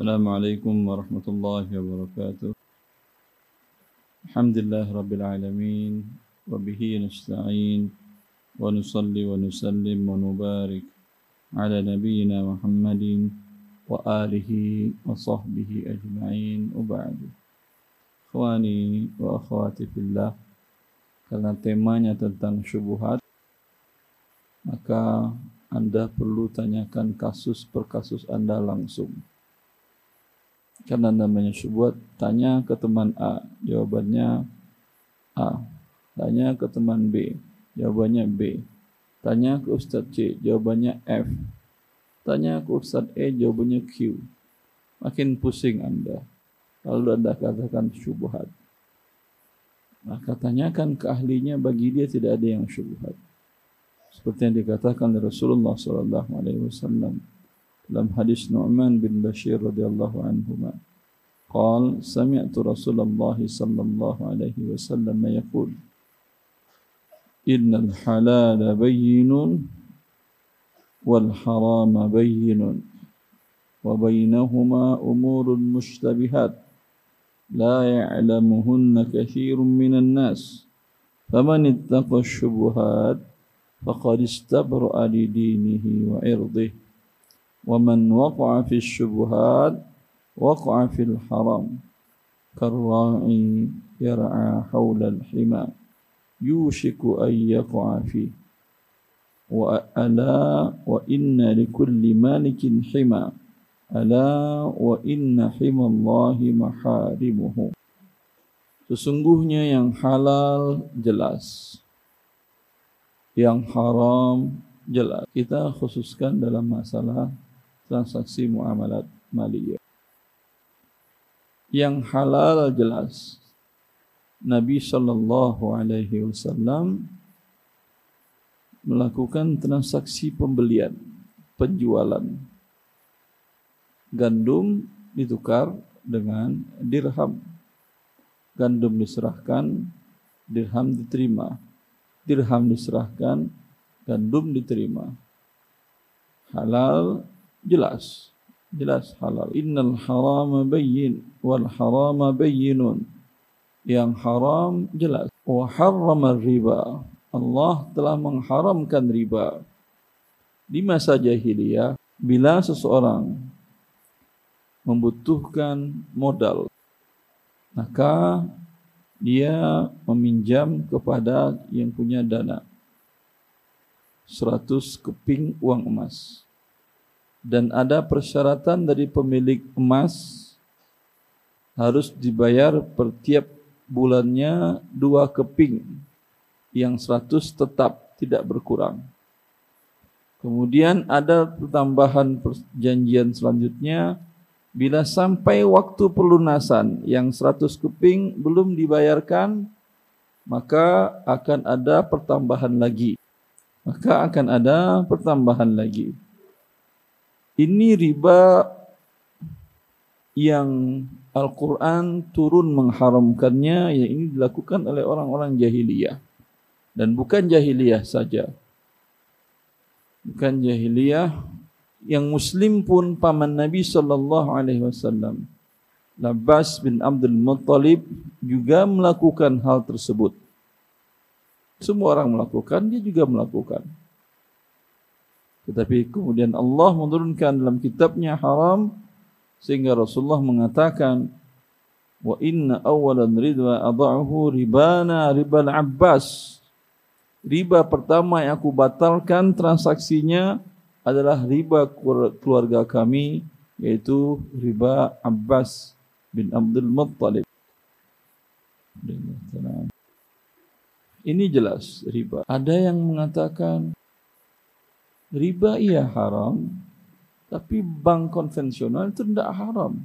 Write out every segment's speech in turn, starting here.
السلام عليكم ورحمة الله وبركاته الحمد لله رب العالمين وبه نستعين ونصلي ونسلم ونبارك على نبينا محمد وآله وصحبه أجمعين وبعد إخواني وأخواتي في الله karena temanya tentang syubhat maka Anda perlu tanyakan kasus per kasus Anda langsung karena namanya syubhat tanya ke teman A jawabannya A. Tanya ke teman B jawabannya B. Tanya ke Ustaz C jawabannya F. Tanya ke Ustaz E jawabannya Q. Makin pusing Anda lalu Anda katakan syubhat. Maka tanyakan ke ahlinya bagi dia tidak ada yang syubhat. Seperti yang dikatakan Rasulullah sallallahu alaihi wasallam dalam hadis Nu'man bin Bashir radhiyallahu anhu. قال سمعت رسول الله صلى الله عليه وسلم يقول إن الحلال بين والحرام بين وبينهما أمور مشتبهات لا يعلمهن كثير من الناس فمن اتقى الشبهات فقد استبرأ لدينه وعرضه ومن وقع في الشبهات وقع في الحرام كالراعي يرعى حول الحمى يوشك أن يقع فيه وألا وإن لكل مالك حمى Ala wa inna himallahi maharimuhu. Sesungguhnya yang halal jelas. Yang haram jelas. Kita khususkan dalam masalah transaksi muamalat maliyah. Yang halal jelas. Nabi sallallahu alaihi wasallam melakukan transaksi pembelian, penjualan gandum ditukar dengan dirham. Gandum diserahkan, dirham diterima. Dirham diserahkan, gandum diterima. Halal jelas. Jelas halal. Innal harama bayyin wal harama bayyinun. Yang haram jelas. Wa harrama riba. Allah telah mengharamkan riba. Di masa jahiliyah, bila seseorang membutuhkan modal, maka dia meminjam kepada yang punya dana 100 keping uang emas. Dan ada persyaratan dari pemilik emas harus dibayar per tiap bulannya dua keping yang 100 tetap tidak berkurang. Kemudian ada pertambahan perjanjian selanjutnya Bila sampai waktu pelunasan yang 100 keping belum dibayarkan, maka akan ada pertambahan lagi. Maka akan ada pertambahan lagi. Ini riba yang Al-Quran turun mengharamkannya, yang ini dilakukan oleh orang-orang jahiliyah. Dan bukan jahiliyah saja. Bukan jahiliyah, yang muslim pun paman Nabi sallallahu alaihi wasallam Labas bin Abdul Muttalib juga melakukan hal tersebut. Semua orang melakukan, dia juga melakukan. Tetapi kemudian Allah menurunkan dalam kitabnya haram sehingga Rasulullah mengatakan wa inna awalan ridwa adahu ribana ribal Abbas. Riba pertama yang aku batalkan transaksinya adalah riba keluarga kami yaitu riba Abbas bin Abdul Muttalib. Ini jelas riba. Ada yang mengatakan riba iya haram, tapi bank konvensional itu tidak haram.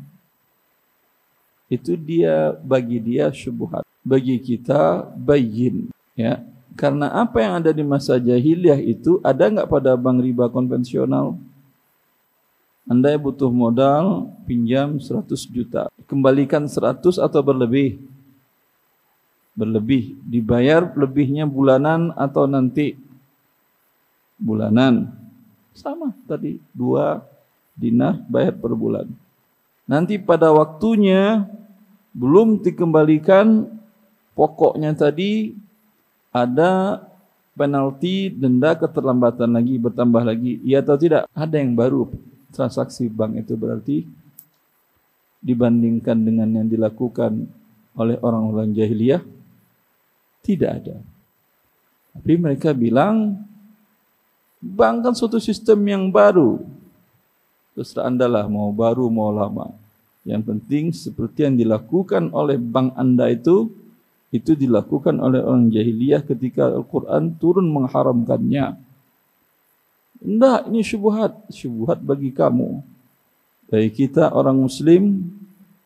Itu dia bagi dia syubhat. Bagi kita bayin, ya. Karena apa yang ada di masa jahiliyah itu ada nggak pada bank riba konvensional? Anda butuh modal pinjam 100 juta. Kembalikan 100 atau berlebih? Berlebih. Dibayar lebihnya bulanan atau nanti? Bulanan. Sama tadi. Dua dinar bayar per bulan. Nanti pada waktunya belum dikembalikan pokoknya tadi ada penalti denda keterlambatan lagi bertambah lagi iya atau tidak ada yang baru transaksi bank itu berarti dibandingkan dengan yang dilakukan oleh orang-orang jahiliyah tidak ada tapi mereka bilang bank kan suatu sistem yang baru terserah anda lah mau baru mau lama yang penting seperti yang dilakukan oleh bank anda itu itu dilakukan oleh orang jahiliyah ketika Al-Quran turun mengharamkannya. Tidak, ini syubhat. Syubhat bagi kamu. Bagi kita orang muslim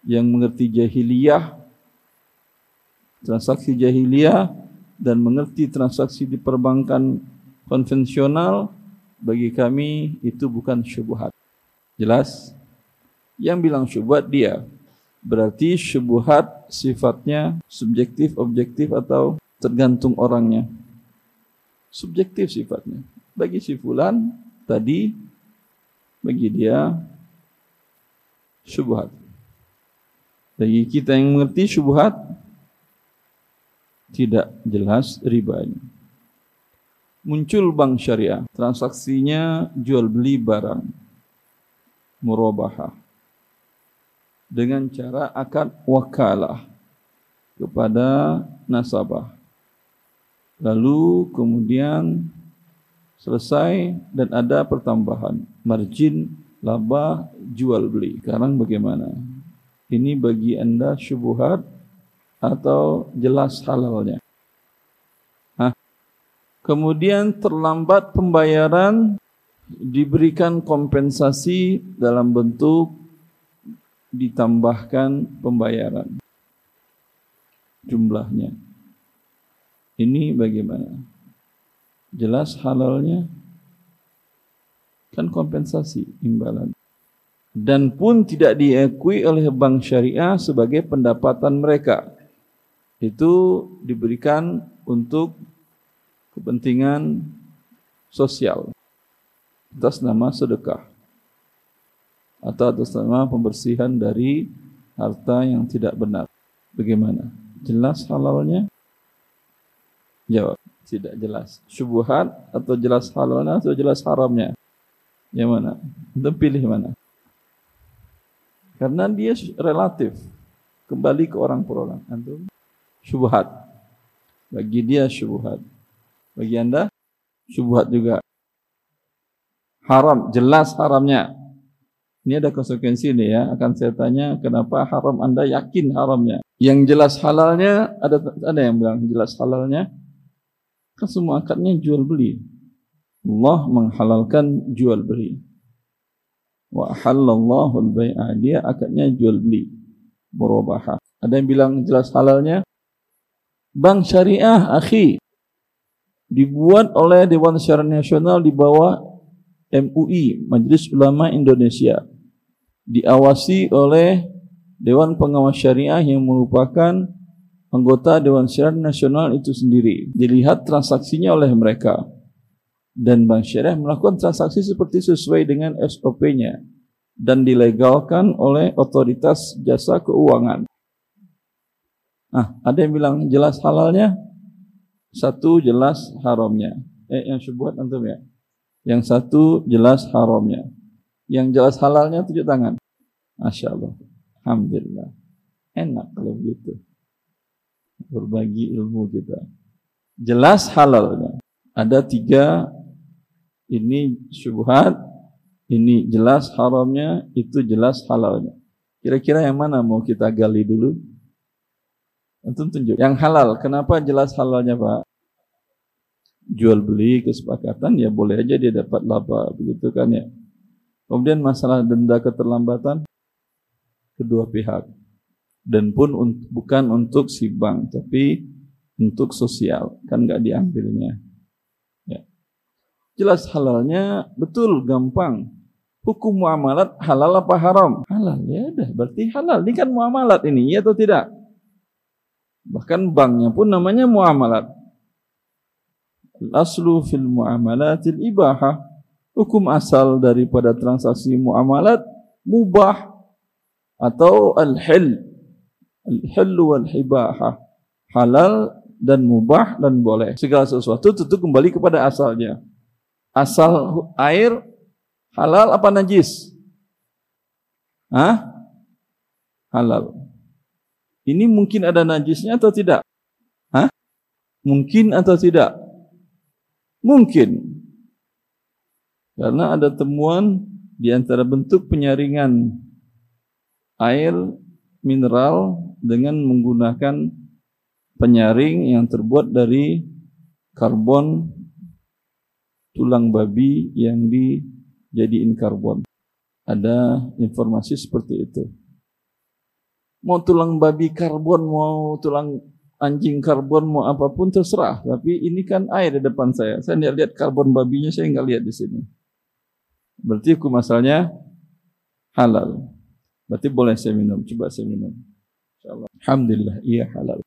yang mengerti jahiliyah, transaksi jahiliyah, dan mengerti transaksi di perbankan konvensional, bagi kami itu bukan syubhat. Jelas? Yang bilang syubhat dia. Berarti syubhat sifatnya subjektif, objektif atau tergantung orangnya. Subjektif sifatnya. Bagi si fulan tadi bagi dia syubhat. Bagi kita yang mengerti syubhat tidak jelas ribanya. Muncul bank syariah, transaksinya jual beli barang, murabahah dengan cara akad wakalah kepada nasabah. Lalu kemudian selesai dan ada pertambahan margin laba jual beli. Sekarang bagaimana? Ini bagi Anda syubhat atau jelas halalnya? Kemudian terlambat pembayaran diberikan kompensasi dalam bentuk ditambahkan pembayaran jumlahnya. Ini bagaimana? Jelas halalnya kan kompensasi imbalan dan pun tidak diakui oleh bank syariah sebagai pendapatan mereka. Itu diberikan untuk kepentingan sosial atas nama sedekah atau atas nama pembersihan dari harta yang tidak benar. Bagaimana? Jelas halalnya? Jawab, tidak jelas. Syubhat atau jelas halalnya atau jelas haramnya? Yang mana? Untuk pilih mana? Karena dia relatif. Kembali ke orang per orang. Antum? Syubhat. Bagi dia syubhat. Bagi anda? Syubhat juga. Haram, jelas haramnya. Ini ada konsekuensi ini ya. Akan saya tanya kenapa haram Anda yakin haramnya. Yang jelas halalnya ada ada yang bilang jelas halalnya. Kan semua akadnya jual beli. Allah menghalalkan jual beli. Wa halallahu al-bai'a. Dia akadnya jual beli. Murabahah. Ada yang bilang jelas halalnya. Bank syariah, akhi. Dibuat oleh Dewan Syariah Nasional di bawah MUI, Majelis Ulama Indonesia, diawasi oleh Dewan Pengawas Syariah yang merupakan anggota Dewan Syariah Nasional itu sendiri. Dilihat transaksinya oleh mereka. Dan Bank Syariah melakukan transaksi seperti sesuai dengan SOP-nya dan dilegalkan oleh otoritas jasa keuangan. Nah, ada yang bilang jelas halalnya, satu jelas haramnya. Eh, yang syubhat antum ya. Yang satu jelas haramnya. Yang jelas halalnya tujuh tangan. Masya Allah. Alhamdulillah. Enak kalau begitu. Berbagi ilmu kita. Jelas halalnya. Ada tiga. Ini syubhat. Ini jelas haramnya. Itu jelas halalnya. Kira-kira yang mana mau kita gali dulu? Untuk tunjuk. Yang halal. Kenapa jelas halalnya Pak? jual beli kesepakatan ya boleh aja dia dapat laba begitu kan ya. Kemudian masalah denda keterlambatan kedua pihak dan pun un bukan untuk si bank tapi untuk sosial kan nggak diambilnya. Ya. Jelas halalnya betul gampang. Hukum muamalat halal apa haram? Halal ya udah berarti halal. Ini kan muamalat ini ya atau tidak? Bahkan banknya pun namanya muamalat aslu fil muamalatil ibahah. Hukum asal daripada transaksi muamalat mubah. atau al-hil al-hil wal hibahah halal dan mubah dan boleh segala sesuatu tentu kembali kepada asalnya asal air halal apa najis Hah? halal ini mungkin ada najisnya atau tidak Hah? mungkin atau tidak mungkin karena ada temuan di antara bentuk penyaringan air mineral dengan menggunakan penyaring yang terbuat dari karbon tulang babi yang dijadiin karbon. Ada informasi seperti itu. Mau tulang babi karbon, mau tulang anjing karbon, mau apa pun terserah. Tapi ini kan air di depan saya. Saya tidak lihat karbon babinya, saya nggak lihat di sini. Berarti hukum asalnya halal. Berarti boleh saya minum. Coba saya minum. Insyaallah. Alhamdulillah, iya halal.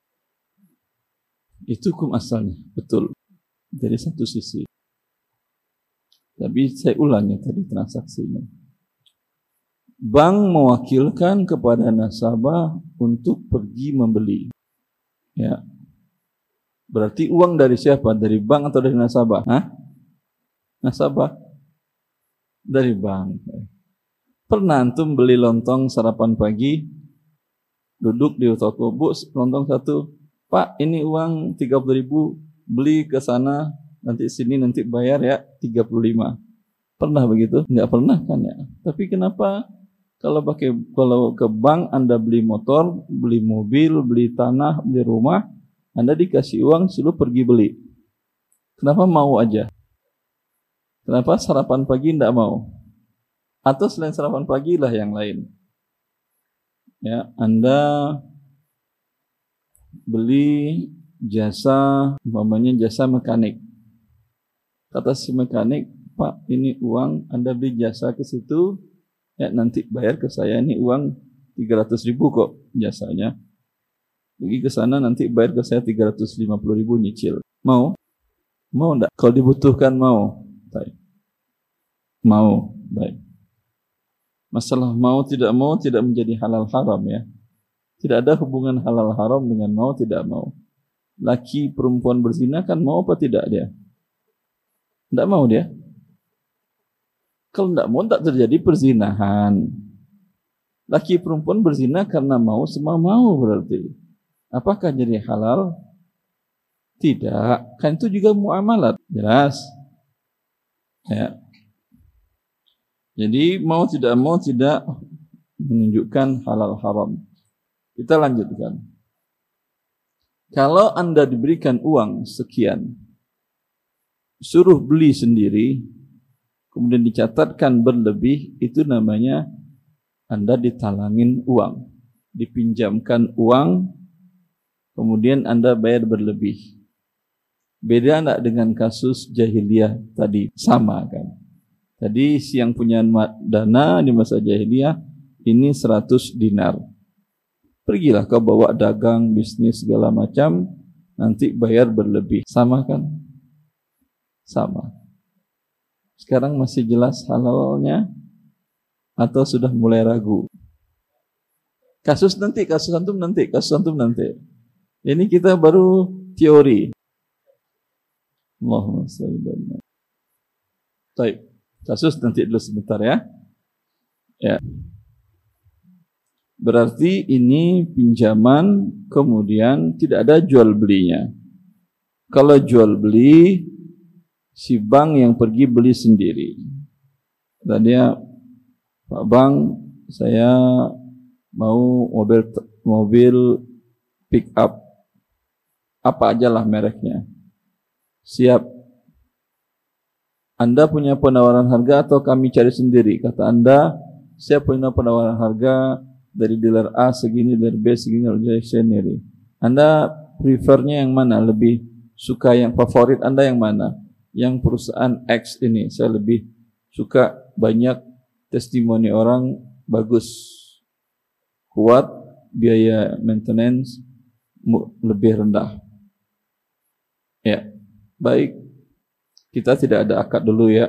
Itu hukum asalnya, betul. Dari satu sisi. Tapi saya ulangi tadi transaksinya. Bank mewakilkan kepada nasabah untuk pergi membeli. Ya. Berarti uang dari siapa? Dari bank atau dari nasabah? Hah? Nasabah dari bank. Pernah antum beli lontong sarapan pagi, duduk di toko, bu, lontong satu, pak ini uang 30 ribu, beli ke sana, nanti sini nanti bayar ya 35. Pernah begitu? Enggak pernah kan ya. Tapi kenapa kalau pakai kalau ke bank Anda beli motor, beli mobil, beli tanah, beli rumah, Anda dikasih uang suruh pergi beli. Kenapa mau aja? Kenapa sarapan pagi tidak mau? Atau selain sarapan pagi lah yang lain. Ya, Anda beli jasa, umpamanya jasa mekanik. Kata si mekanik, Pak, ini uang Anda beli jasa ke situ, ya nanti bayar ke saya ini uang 300 ribu kok jasanya. Pergi ke sana nanti bayar ke saya 350 ribu nyicil. Mau? Mau enggak? Kalau dibutuhkan mau. Baik. Mau, baik. Masalah mau tidak mau tidak menjadi halal haram ya. Tidak ada hubungan halal haram dengan mau tidak mau. Laki perempuan berzina kan mau apa tidak dia? Tidak mau dia. Kalau tidak mau tak terjadi perzinahan. Laki perempuan berzina karena mau semua mau berarti. Apakah jadi halal? Tidak. Kan itu juga muamalat. Jelas. Ya. Jadi mau tidak mau tidak menunjukkan halal haram. Kita lanjutkan. Kalau Anda diberikan uang sekian, suruh beli sendiri, kemudian dicatatkan berlebih, itu namanya Anda ditalangin uang. Dipinjamkan uang, kemudian Anda bayar berlebih. Beda enggak dengan kasus jahiliyah tadi? Sama kan? Tadi si yang punya dana di masa jahiliyah ini 100 dinar. Pergilah kau bawa dagang, bisnis segala macam, nanti bayar berlebih. Sama kan? Sama. Sekarang masih jelas halalnya atau sudah mulai ragu? Kasus nanti, kasus antum nanti, kasus antum nanti. Ini kita baru teori. Allahumma salli Baik, kasus nanti dulu sebentar ya. Ya. Berarti ini pinjaman kemudian tidak ada jual belinya. Kalau jual beli si bank yang pergi beli sendiri. Tadinya Pak Bang saya mau mobil mobil pick up apa lah mereknya siap. Anda punya penawaran harga atau kami cari sendiri? Kata Anda, saya punya penawaran harga dari dealer A segini, dari B segini, dari sendiri. Anda prefernya yang mana? Lebih suka yang favorit Anda yang mana? Yang perusahaan X ini, saya lebih suka banyak testimoni orang bagus, kuat, biaya maintenance lebih rendah. Ya, Baik, kita tidak ada akad dulu ya.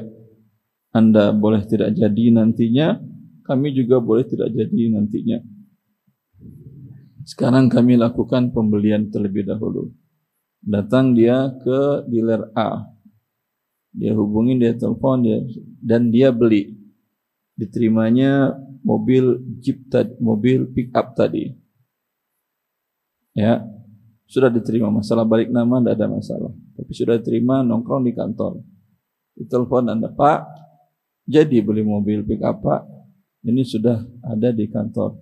Anda boleh tidak jadi nantinya, kami juga boleh tidak jadi nantinya. Sekarang kami lakukan pembelian terlebih dahulu. Datang dia ke dealer A. Dia hubungi, dia telepon, dia dan dia beli. Diterimanya mobil Jeep tadi, mobil pick up tadi. Ya, sudah diterima. Masalah balik nama tidak ada masalah. Tapi sudah diterima nongkrong di kantor. Ditelepon Anda, Pak, jadi beli mobil pick up Pak. Ini sudah ada di kantor.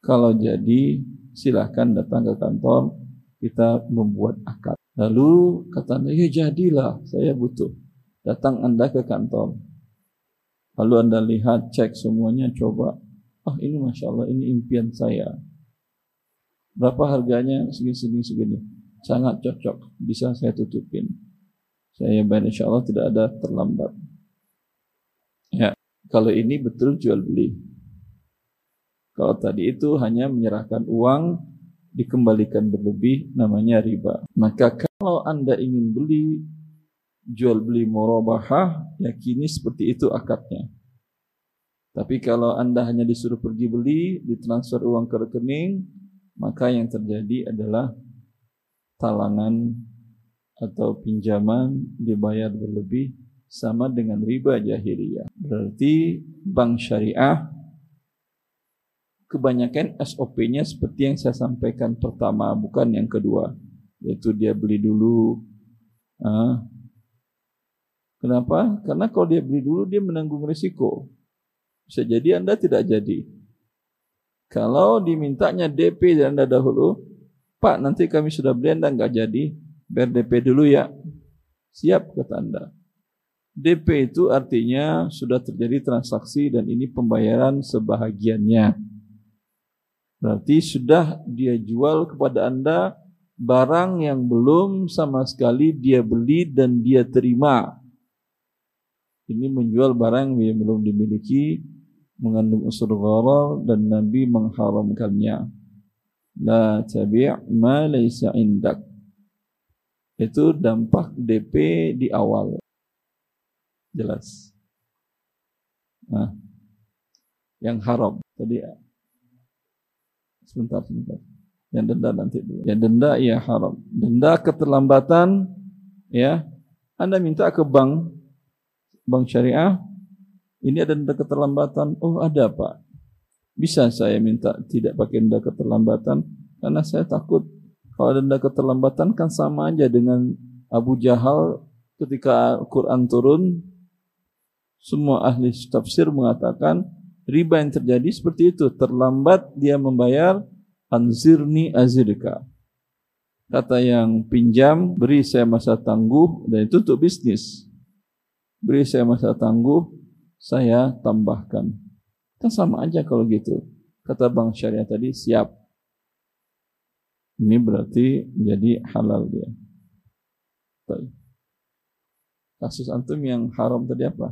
Kalau jadi silahkan datang ke kantor, kita membuat akad. Lalu kata Anda, ya jadilah, saya butuh. Datang Anda ke kantor. Lalu Anda lihat, cek semuanya, coba. Ah ini Masya Allah, ini impian saya. Berapa harganya? Segini, segini, segini. Sangat cocok, bisa saya tutupin. Saya bayar insya Allah tidak ada terlambat. Ya, kalau ini betul jual beli. Kalau tadi itu hanya menyerahkan uang dikembalikan berlebih namanya riba. Maka kalau Anda ingin beli jual beli murabahah yakini seperti itu akadnya. Tapi kalau Anda hanya disuruh pergi beli, ditransfer uang ke rekening, maka yang terjadi adalah talangan atau pinjaman dibayar berlebih sama dengan riba jahiliyah. Berarti bank syariah kebanyakan SOP-nya seperti yang saya sampaikan pertama, bukan yang kedua, yaitu dia beli dulu. Ah. Kenapa? Karena kalau dia beli dulu dia menanggung risiko. Bisa jadi Anda tidak jadi. Kalau dimintanya DP dan Anda dahulu, Pak nanti kami sudah beli Anda nggak jadi, biar DP dulu ya. Siap kata Anda. DP itu artinya sudah terjadi transaksi dan ini pembayaran sebahagiannya. Berarti sudah dia jual kepada Anda barang yang belum sama sekali dia beli dan dia terima. Ini menjual barang yang belum dimiliki, mengandung unsur gharar dan Nabi mengharamkannya. La tabi' ma laysa indak. Itu dampak DP di awal. Jelas. Nah, yang haram. Tadi Sebentar, sebentar. Yang denda nanti dulu. Yang denda ya haram. Denda keterlambatan ya. Anda minta ke bank bank syariah ini ada denda keterlambatan. Oh, ada, Pak. Bisa saya minta tidak pakai denda keterlambatan karena saya takut kalau denda keterlambatan kan sama aja dengan Abu Jahal ketika Quran turun semua ahli tafsir mengatakan riba yang terjadi seperti itu. Terlambat dia membayar, anzirni azirka. Kata yang pinjam, beri saya masa tangguh, dan itu untuk bisnis. Beri saya masa tangguh, saya tambahkan. Kan sama aja kalau gitu. Kata Bang Syariah tadi, siap. Ini berarti menjadi halal dia. Kasus antum yang haram tadi apa?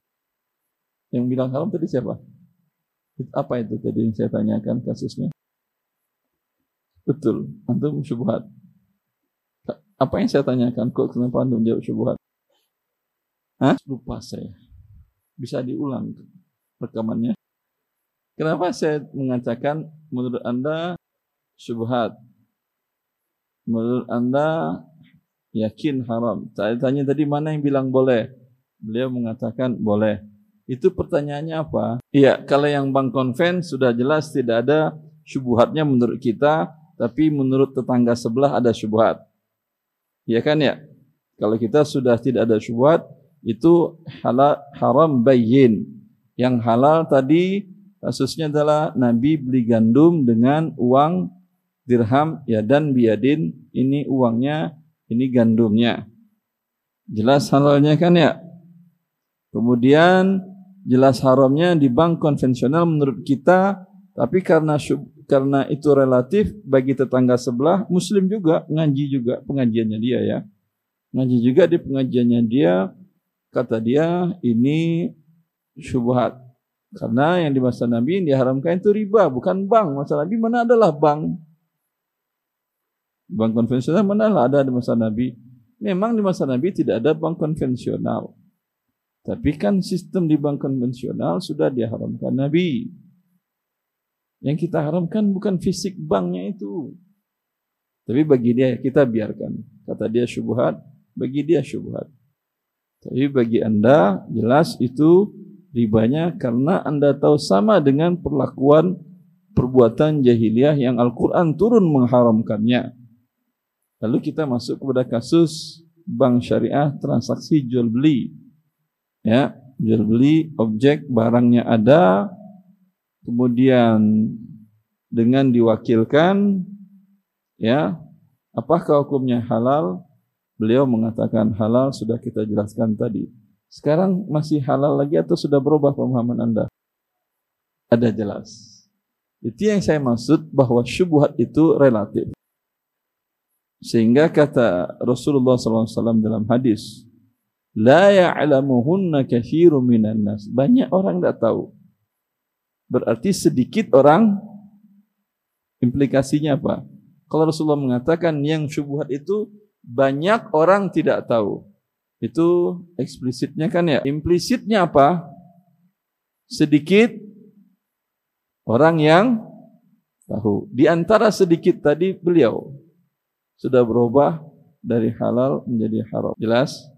Yang bilang haram tadi siapa? Apa itu tadi yang saya tanyakan kasusnya? Betul, antum syubhat. Apa yang saya tanyakan? Kok kenapa antum jawab syubhat? Hah? Lupa saya. Bisa diulang rekamannya. Kenapa saya mengatakan menurut Anda syubhat? Menurut Anda yakin haram. Saya tanya tadi mana yang bilang boleh? Beliau mengatakan boleh. Itu pertanyaannya apa? Iya, kalau yang bank konven sudah jelas tidak ada syubhatnya menurut kita, tapi menurut tetangga sebelah ada syubhat. Iya kan ya? Kalau kita sudah tidak ada syubhat, itu halal, haram bayin. Yang halal tadi kasusnya adalah Nabi beli gandum dengan uang dirham ya dan biadin ini uangnya ini gandumnya jelas halalnya kan ya kemudian jelas haramnya di bank konvensional menurut kita, tapi karena karena itu relatif bagi tetangga sebelah, muslim juga, ngaji juga pengajiannya dia ya. Ngaji juga di pengajiannya dia, kata dia ini syubhat. Karena yang di masa Nabi yang diharamkan itu riba, bukan bank. Masa Nabi mana adalah bank? Bank konvensional mana ada di masa Nabi? Memang di masa Nabi tidak ada bank konvensional. Tapi kan sistem di bank konvensional sudah diharamkan Nabi. Yang kita haramkan bukan fisik banknya itu. Tapi bagi dia kita biarkan. Kata dia syubhat, bagi dia syubhat. Tapi bagi Anda jelas itu ribanya karena Anda tahu sama dengan perlakuan perbuatan jahiliyah yang Al-Quran turun mengharamkannya. Lalu kita masuk kepada kasus bank syariah transaksi jual beli. Ya, jual beli objek barangnya ada kemudian dengan diwakilkan ya apakah hukumnya halal? Beliau mengatakan halal sudah kita jelaskan tadi. Sekarang masih halal lagi atau sudah berubah pemahaman anda? Ada jelas. Itu yang saya maksud bahwa syubhat itu relatif. Sehingga kata Rasulullah SAW dalam hadis la ya'lamuhunna kathirun minan nas. Banyak orang tidak tahu berarti sedikit orang implikasinya apa? Kalau Rasulullah mengatakan yang syubhat itu banyak orang tidak tahu. Itu eksplisitnya kan ya? Implisitnya apa? Sedikit orang yang tahu. Di antara sedikit tadi beliau sudah berubah dari halal menjadi haram. Jelas?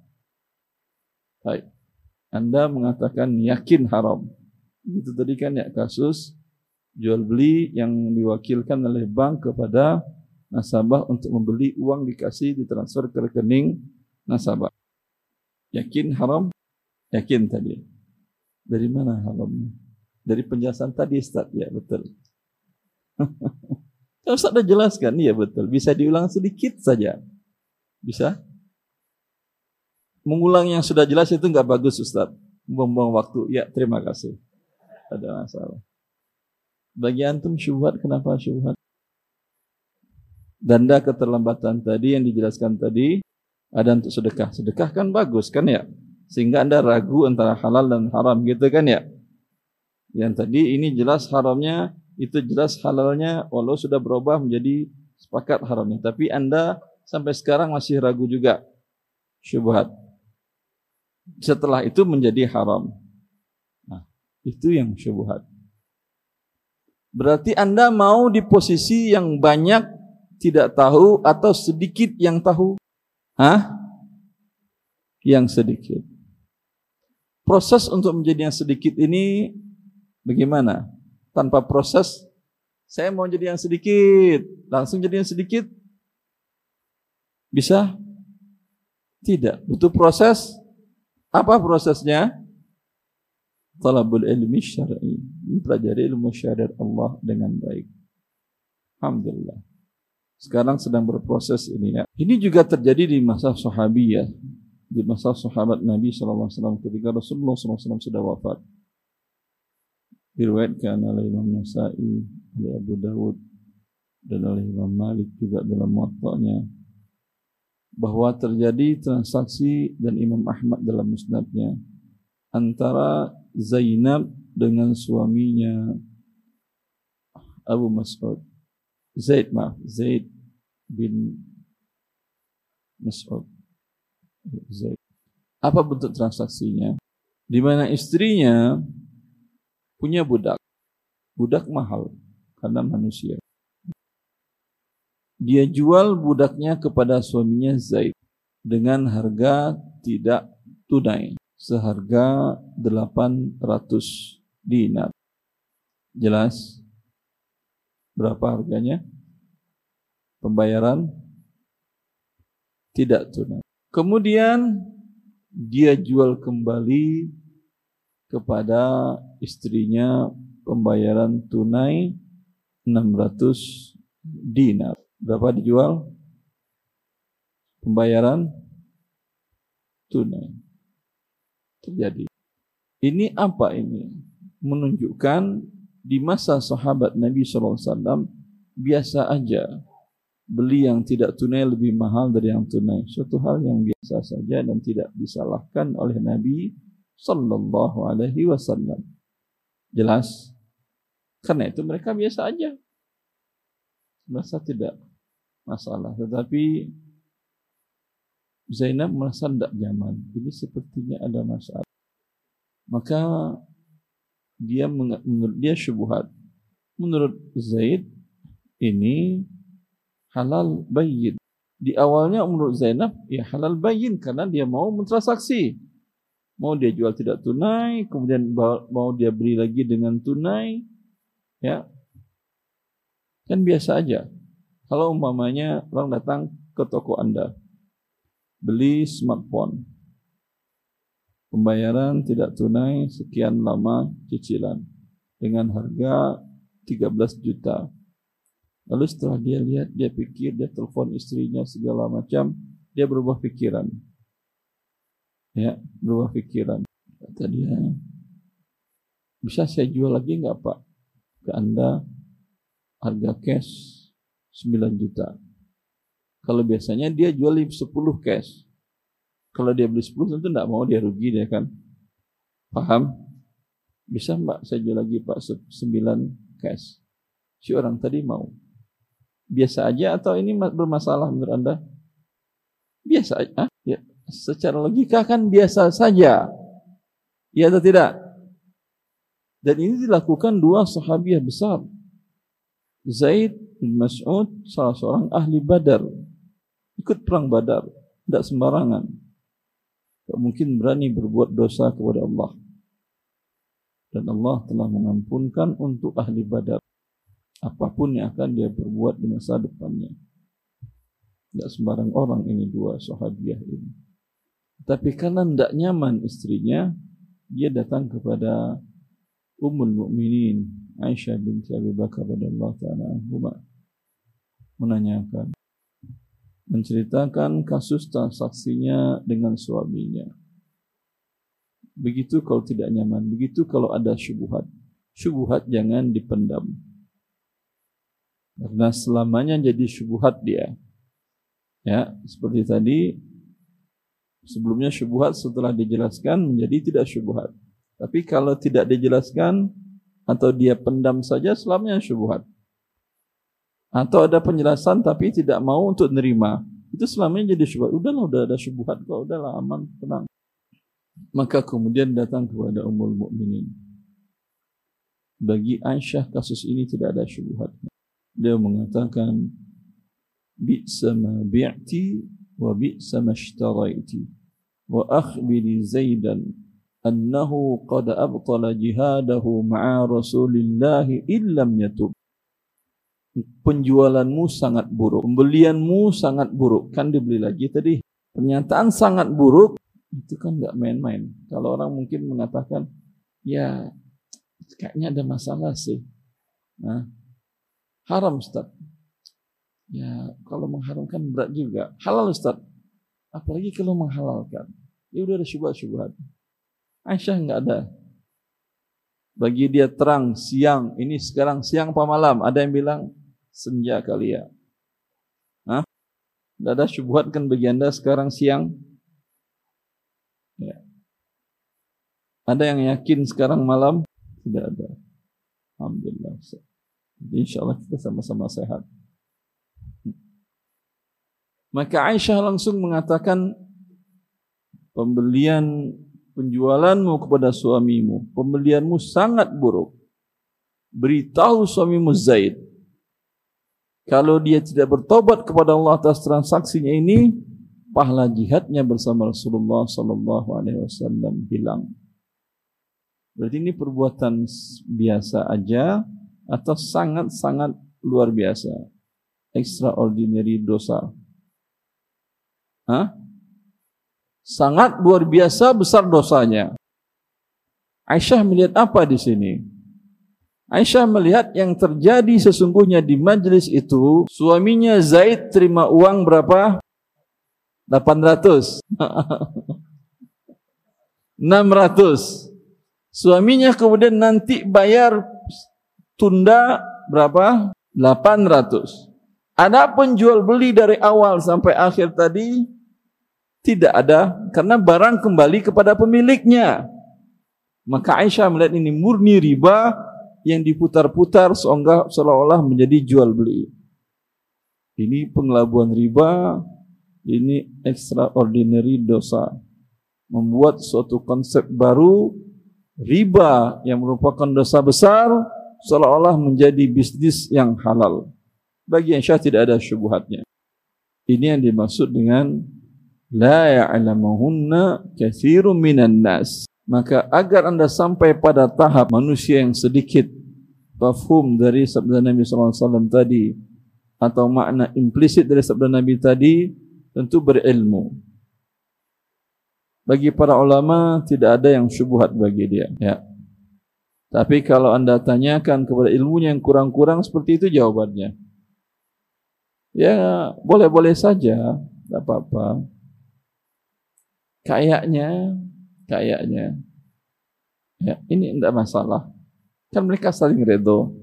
Baik. Anda mengatakan yakin haram. Itu tadi kan ya kasus jual beli yang diwakilkan oleh bank kepada nasabah untuk membeli uang dikasih ditransfer ke rekening nasabah. Yakin haram? Yakin tadi. Dari mana haramnya? Dari penjelasan tadi Ustaz, ya betul. Ustaz sudah jelaskan, iya betul. Bisa diulang sedikit saja. Bisa? mengulang yang sudah jelas itu nggak bagus Ustaz. Buang-buang waktu. Ya, terima kasih. Ada masalah. Bagi antum syubhat, kenapa syubhat? Danda keterlambatan tadi yang dijelaskan tadi ada untuk sedekah. Sedekah kan bagus kan ya? Sehingga Anda ragu antara halal dan haram gitu kan ya? Yang tadi ini jelas haramnya, itu jelas halalnya walau sudah berubah menjadi sepakat haramnya. Tapi Anda sampai sekarang masih ragu juga. Syubhat setelah itu menjadi haram. Itu yang syubhat. Berarti Anda mau di posisi yang banyak tidak tahu atau sedikit yang tahu? Hah? Yang sedikit. Proses untuk menjadi yang sedikit ini bagaimana? Tanpa proses, saya mau jadi yang sedikit, langsung jadi yang sedikit? Bisa? Tidak. Butuh proses? Apa prosesnya? Talabul ilmi syar'i. Mempelajari ilmu syariat Allah dengan baik. Alhamdulillah. Sekarang sedang berproses ini ya. Ini juga terjadi di masa sahabiyah. Di masa sahabat Nabi SAW ketika Rasulullah SAW sudah wafat. Diriwayatkan oleh Imam Nasai, oleh Abu Dawud, dan oleh Imam Malik juga dalam muatta'nya bahwa terjadi transaksi dan Imam Ahmad dalam musnadnya antara Zainab dengan suaminya. Abu Mas'ud. Zaid maaf. Zaid bin Mas'ud. Zaid. Apa bentuk transaksinya? Di mana istrinya punya budak. Budak mahal karena manusia. Dia jual budaknya kepada suaminya Zaid dengan harga tidak tunai seharga 800 dinar. Jelas? Berapa harganya? Pembayaran tidak tunai. Kemudian dia jual kembali kepada istrinya pembayaran tunai 600 dinar. Berapa dijual? Pembayaran tunai. Terjadi. Ini apa ini? Menunjukkan di masa sahabat Nabi SAW biasa aja beli yang tidak tunai lebih mahal dari yang tunai. Suatu hal yang biasa saja dan tidak disalahkan oleh Nabi Sallallahu Alaihi Wasallam. Jelas? Karena itu mereka biasa aja. Merasa tidak masalah. Tetapi Zainab merasa tidak nyaman. Ini sepertinya ada masalah. Maka dia menurut dia syubhat. menurut Zaid ini halal bayin. Di awalnya menurut Zainab ya halal bayin karena dia mau mentransaksi. Mau dia jual tidak tunai, kemudian mau dia beli lagi dengan tunai, ya kan biasa aja. Kalau umpamanya orang datang ke toko Anda, beli smartphone, pembayaran tidak tunai sekian lama cicilan dengan harga 13 juta. Lalu setelah dia lihat, dia pikir, dia telepon istrinya segala macam, dia berubah pikiran. Ya, berubah pikiran. Kata dia, bisa saya jual lagi nggak Pak? Ke Anda harga cash 9 juta. Kalau biasanya dia jual 10 cash. Kalau dia beli 10 tentu tidak mau dia rugi dia kan. Paham? Bisa mbak saya jual lagi pak 9 cash. Si orang tadi mau. Biasa aja atau ini bermasalah menurut anda? Biasa aja. Ya, secara logika kan biasa saja. Iya atau tidak? Dan ini dilakukan dua sahabiah besar. Zaid bin Mas'ud salah seorang ahli badar. Ikut perang badar. Tidak sembarangan. Tak mungkin berani berbuat dosa kepada Allah. Dan Allah telah mengampunkan untuk ahli badar. Apa pun yang akan dia berbuat di masa depannya. Tidak sembarang orang ini dua sahabiah ini. Tapi karena tidak nyaman istrinya, dia datang kepada Ummul Mukminin Aisyah binti Abi Bakar radhiyallahu taala anhuma menanyakan menceritakan kasus transaksinya dengan suaminya. Begitu kalau tidak nyaman, begitu kalau ada syubhat. Syubhat jangan dipendam. Karena selamanya jadi syubhat dia. Ya, seperti tadi sebelumnya syubhat setelah dijelaskan menjadi tidak syubhat. Tapi kalau tidak dijelaskan atau dia pendam saja selamanya syubhat. Atau ada penjelasan tapi tidak mau untuk nerima. Itu selamanya jadi syubhat. Udahlah, udah ada syubhat kok, udahlah aman, tenang. Maka kemudian datang kepada Ummul Mukminin. Bagi Aisyah kasus ini tidak ada syubhat. Dia mengatakan bi'sa ma bi'ti wa bi'sa ma ishtaraiti wa akhbiri Zaidan annahu qad abtala jihadahu ma'a Rasulillah illam yatub. Penjualanmu sangat buruk, pembelianmu sangat buruk. Kan dibeli lagi tadi. Pernyataan sangat buruk itu kan nggak main-main. Kalau orang mungkin mengatakan, ya kayaknya ada masalah sih. Nah, haram Ustaz. Ya, kalau mengharamkan berat juga. Halal Ustaz. Apalagi kalau menghalalkan. Ya udah ada syubhat-syubhat. Aisyah enggak ada. Bagi dia terang siang, ini sekarang siang apa malam? Ada yang bilang senja kali ya. Hah? Tidak ada syubhat kan bagi anda sekarang siang? Ya. Ada yang yakin sekarang malam? Tidak ada. Alhamdulillah. Jadi insya Allah kita sama-sama sehat. Maka Aisyah langsung mengatakan pembelian penjualanmu kepada suamimu, pembelianmu sangat buruk. Beritahu suamimu Zaid, kalau dia tidak bertobat kepada Allah atas transaksinya ini, pahala jihadnya bersama Rasulullah Sallallahu Alaihi Wasallam hilang. Berarti ini perbuatan biasa aja atau sangat-sangat luar biasa, extraordinary dosa. Hah? sangat luar biasa besar dosanya. Aisyah melihat apa di sini? Aisyah melihat yang terjadi sesungguhnya di majlis itu, suaminya Zaid terima uang berapa? 800. 600. Suaminya kemudian nanti bayar tunda berapa? 800. Ada penjual beli dari awal sampai akhir tadi tidak ada karena barang kembali kepada pemiliknya. Maka Aisyah melihat ini murni riba yang diputar-putar seolah-olah menjadi jual beli. Ini pengelabuan riba, ini extraordinary dosa. Membuat suatu konsep baru riba yang merupakan dosa besar seolah-olah menjadi bisnis yang halal. Bagi yang syah tidak ada syubhatnya. Ini yang dimaksud dengan la ya'lamuhunna katsirun minan nas. Maka agar Anda sampai pada tahap manusia yang sedikit mafhum dari sabda Nabi wasallam tadi atau makna implisit dari sabda Nabi tadi tentu berilmu. Bagi para ulama tidak ada yang syubhat bagi dia, ya. Tapi kalau anda tanyakan kepada ilmunya yang kurang-kurang seperti itu jawabannya. Ya boleh-boleh saja, tidak apa-apa. Kayaknya, kayaknya, ya ini tidak masalah. Kan mereka saling redo.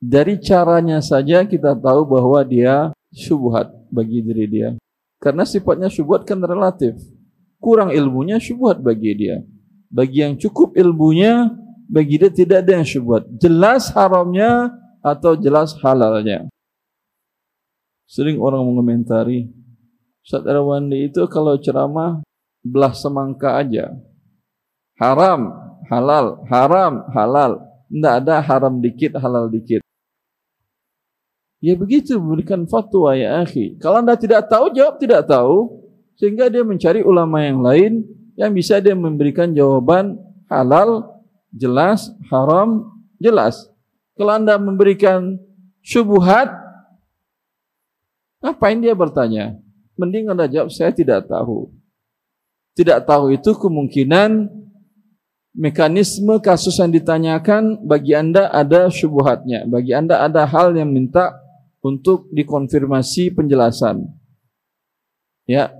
Dari caranya saja kita tahu bahwa dia syubhat bagi diri dia. Karena sifatnya syubhat kan relatif. Kurang ilmunya syubhat bagi dia. Bagi yang cukup ilmunya, bagi dia tidak ada yang syubhat. Jelas haramnya atau jelas halalnya. Sering orang mengomentari, Ustaz Erwandi itu kalau ceramah belah semangka aja. Haram, halal, haram, halal. Tidak ada haram dikit, halal dikit. Ya begitu memberikan fatwa ya akhi. Kalau anda tidak tahu, jawab tidak tahu. Sehingga dia mencari ulama yang lain yang bisa dia memberikan jawaban halal, jelas, haram, jelas. Kalau anda memberikan syubhat, ngapain dia bertanya? Mending anda jawab, saya tidak tahu. Tidak tahu itu kemungkinan mekanisme kasus yang ditanyakan bagi anda ada syubhatnya. Bagi anda ada hal yang minta untuk dikonfirmasi penjelasan. Ya,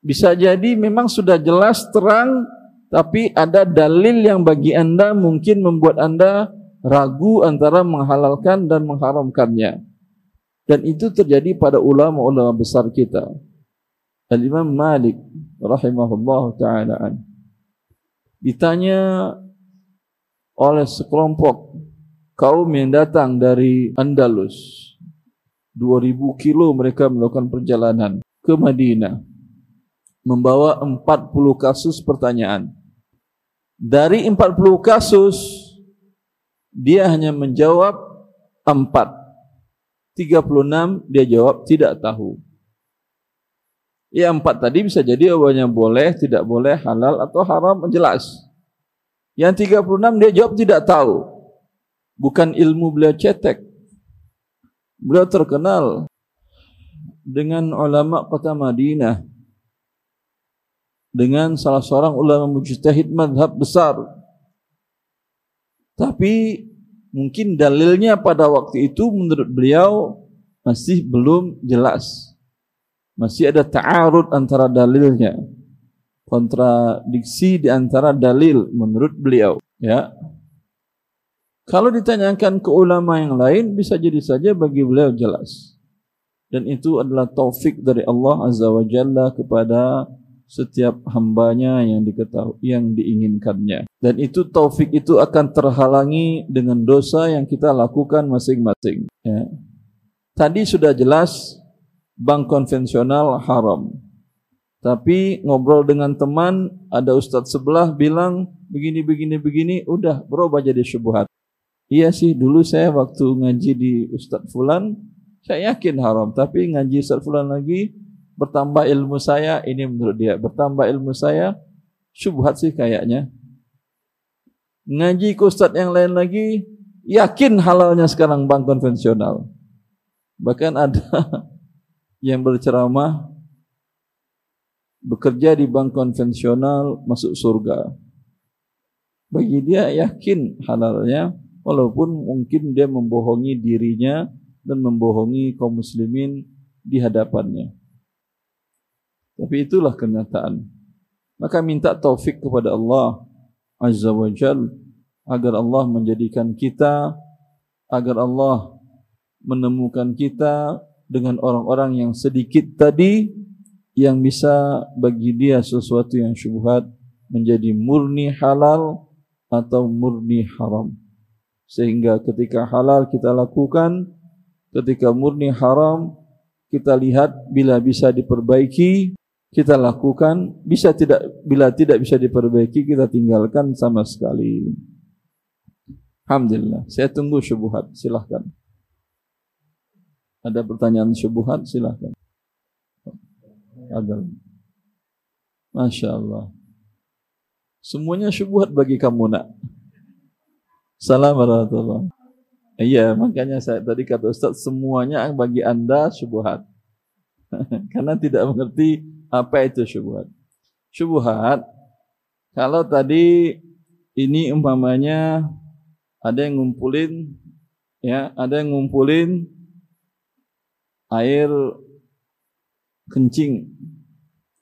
bisa jadi memang sudah jelas terang tapi ada dalil yang bagi Anda mungkin membuat Anda ragu antara menghalalkan dan mengharamkannya. Dan itu terjadi pada ulama-ulama besar kita. Al-Imam Malik rahimahullah taala ditanya oleh sekelompok kaum yang datang dari Andalus 2000 kilo mereka melakukan perjalanan ke Madinah membawa 40 kasus pertanyaan. Dari 40 kasus, dia hanya menjawab 4. 36 dia jawab tidak tahu. Ya empat tadi bisa jadi jawabannya boleh, tidak boleh, halal atau haram, jelas. Yang 36 dia jawab tidak tahu. Bukan ilmu beliau cetek. Beliau terkenal dengan ulama kota Madinah dengan salah seorang ulama mujtahid madhab besar. Tapi mungkin dalilnya pada waktu itu menurut beliau masih belum jelas. Masih ada ta'arud antara dalilnya. Kontradiksi di antara dalil menurut beliau. Ya. Kalau ditanyakan ke ulama yang lain bisa jadi saja bagi beliau jelas. Dan itu adalah taufik dari Allah Azza wa Jalla kepada setiap hambanya yang diketahui yang diinginkannya dan itu taufik itu akan terhalangi dengan dosa yang kita lakukan masing-masing ya. tadi sudah jelas bank konvensional haram tapi ngobrol dengan teman ada ustadz sebelah bilang begini begini begini udah berubah jadi syubhat iya sih dulu saya waktu ngaji di ustadz fulan saya yakin haram tapi ngaji ustadz fulan lagi bertambah ilmu saya, ini menurut dia. Bertambah ilmu saya, syubhat sih kayaknya. Ngaji ke ustaz yang lain lagi, yakin halalnya sekarang bank konvensional. Bahkan ada yang berceramah, bekerja di bank konvensional, masuk surga. Bagi dia yakin halalnya, walaupun mungkin dia membohongi dirinya dan membohongi kaum muslimin di hadapannya. Tapi itulah kenyataan. Maka minta taufik kepada Allah Azza wa Jal agar Allah menjadikan kita agar Allah menemukan kita dengan orang-orang yang sedikit tadi yang bisa bagi dia sesuatu yang syubhat menjadi murni halal atau murni haram. Sehingga ketika halal kita lakukan, ketika murni haram kita lihat bila bisa diperbaiki, kita lakukan bisa tidak bila tidak bisa diperbaiki kita tinggalkan sama sekali Alhamdulillah. Saya tunggu syubhat. Silahkan. Ada pertanyaan syubhat? Silahkan. Ada. Masya Allah. Semuanya syubhat bagi kamu nak. Assalamualaikum Iya, makanya saya tadi kata Ustaz, semuanya bagi anda syubhat. Karena tidak mengerti apa itu syubhat. Syubhat, kalau tadi ini umpamanya ada yang ngumpulin, ya, ada yang ngumpulin air kencing,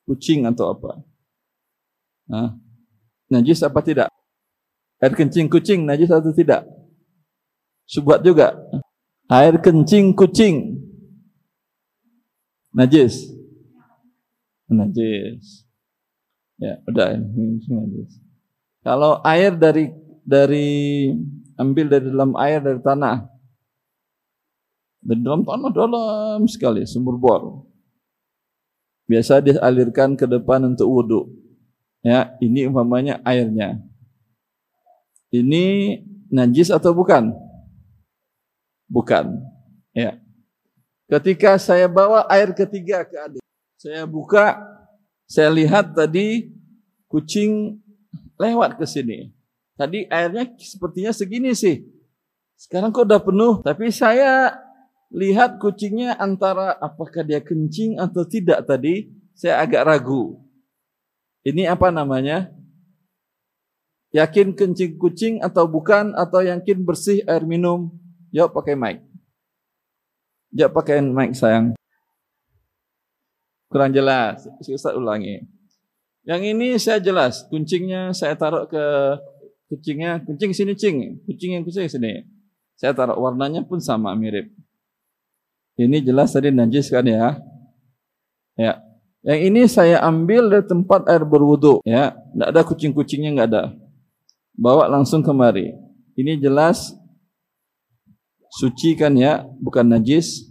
kucing atau apa. Nah, najis apa tidak? Air kencing kucing najis atau tidak? Subhat juga. Air kencing kucing najis. Najis. Ya, udah ini najis. Kalau air dari dari ambil dari dalam air dari tanah. Dari dalam tanah dalam sekali sumur bor. Biasa dialirkan ke depan untuk wudhu. Ya, ini umpamanya airnya. Ini najis atau bukan? Bukan. Ya. Ketika saya bawa air ketiga ke adik, saya buka, saya lihat tadi kucing lewat ke sini. Tadi airnya sepertinya segini sih. Sekarang kok udah penuh, tapi saya lihat kucingnya antara apakah dia kencing atau tidak tadi, saya agak ragu. Ini apa namanya? Yakin kencing kucing atau bukan atau yakin bersih air minum? Yuk pakai mic. Yuk pakai mic sayang. Kurang jelas. Ustaz ulangi. Yang ini saya jelas. Kuncingnya saya taruh ke kucingnya. Kucing sini cing. Kucing yang kucing sini. Saya taruh warnanya pun sama mirip. Ini jelas tadi najis kan ya? Ya. Yang ini saya ambil dari tempat air berwudu ya. Tidak ada kucing-kucingnya nggak ada bawa langsung kemari. Ini jelas suci kan ya, bukan najis.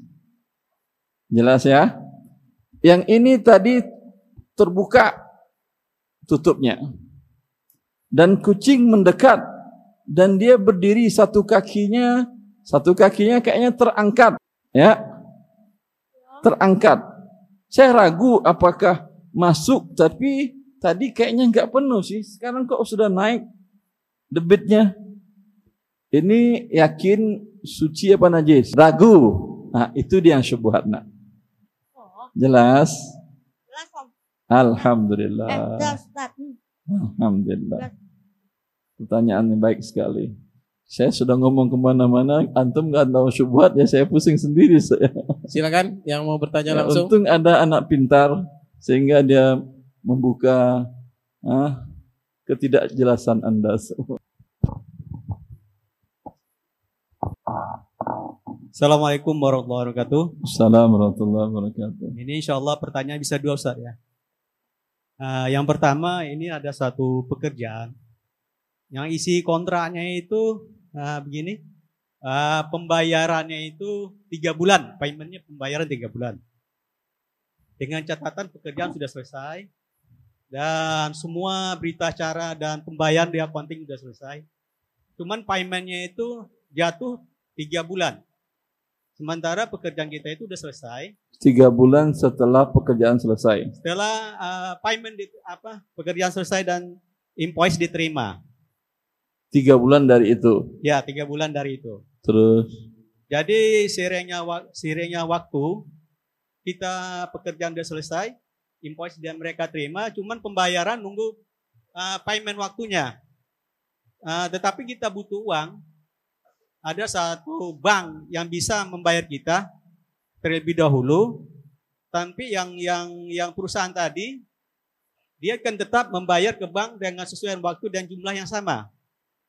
Jelas ya? Yang ini tadi terbuka tutupnya. Dan kucing mendekat dan dia berdiri satu kakinya, satu kakinya kayaknya terangkat, ya. Terangkat. Saya ragu apakah masuk tapi tadi kayaknya nggak penuh sih. Sekarang kok sudah naik debitnya. Ini yakin suci apa najis? Ragu. Nah, itu dia yang syubhat nak. Jelas? Alhamdulillah. Alhamdulillah. Pertanyaan yang baik sekali. Saya sudah ngomong ke mana-mana, antum nggak tahu syubhat ya saya pusing sendiri. Saya. Silakan yang mau bertanya ya, langsung. Untung ada anak pintar sehingga dia membuka ah, ketidakjelasan anda semua. Assalamualaikum warahmatullahi wabarakatuh. Assalamualaikum warahmatullahi wabarakatuh. Ini insya Allah pertanyaan bisa dua Ustaz ya. Uh, yang pertama ini ada satu pekerjaan yang isi kontraknya itu uh, begini, uh, pembayarannya itu tiga bulan, paymentnya pembayaran tiga bulan. Dengan catatan pekerjaan sudah selesai dan semua berita acara dan pembayaran di accounting sudah selesai. Cuman paymentnya itu jatuh tiga bulan. Sementara pekerjaan kita itu udah selesai. Tiga bulan setelah pekerjaan selesai. Setelah uh, payment di, apa pekerjaan selesai dan invoice diterima. Tiga bulan dari itu. Ya, tiga bulan dari itu. Terus. Jadi sirenya sirenya waktu kita pekerjaan udah selesai, invoice dia mereka terima, cuman pembayaran nunggu uh, payment waktunya. Uh, tetapi kita butuh uang, ada satu bank yang bisa membayar kita terlebih dahulu, tapi yang yang yang perusahaan tadi dia akan tetap membayar ke bank dengan sesuai waktu dan jumlah yang sama.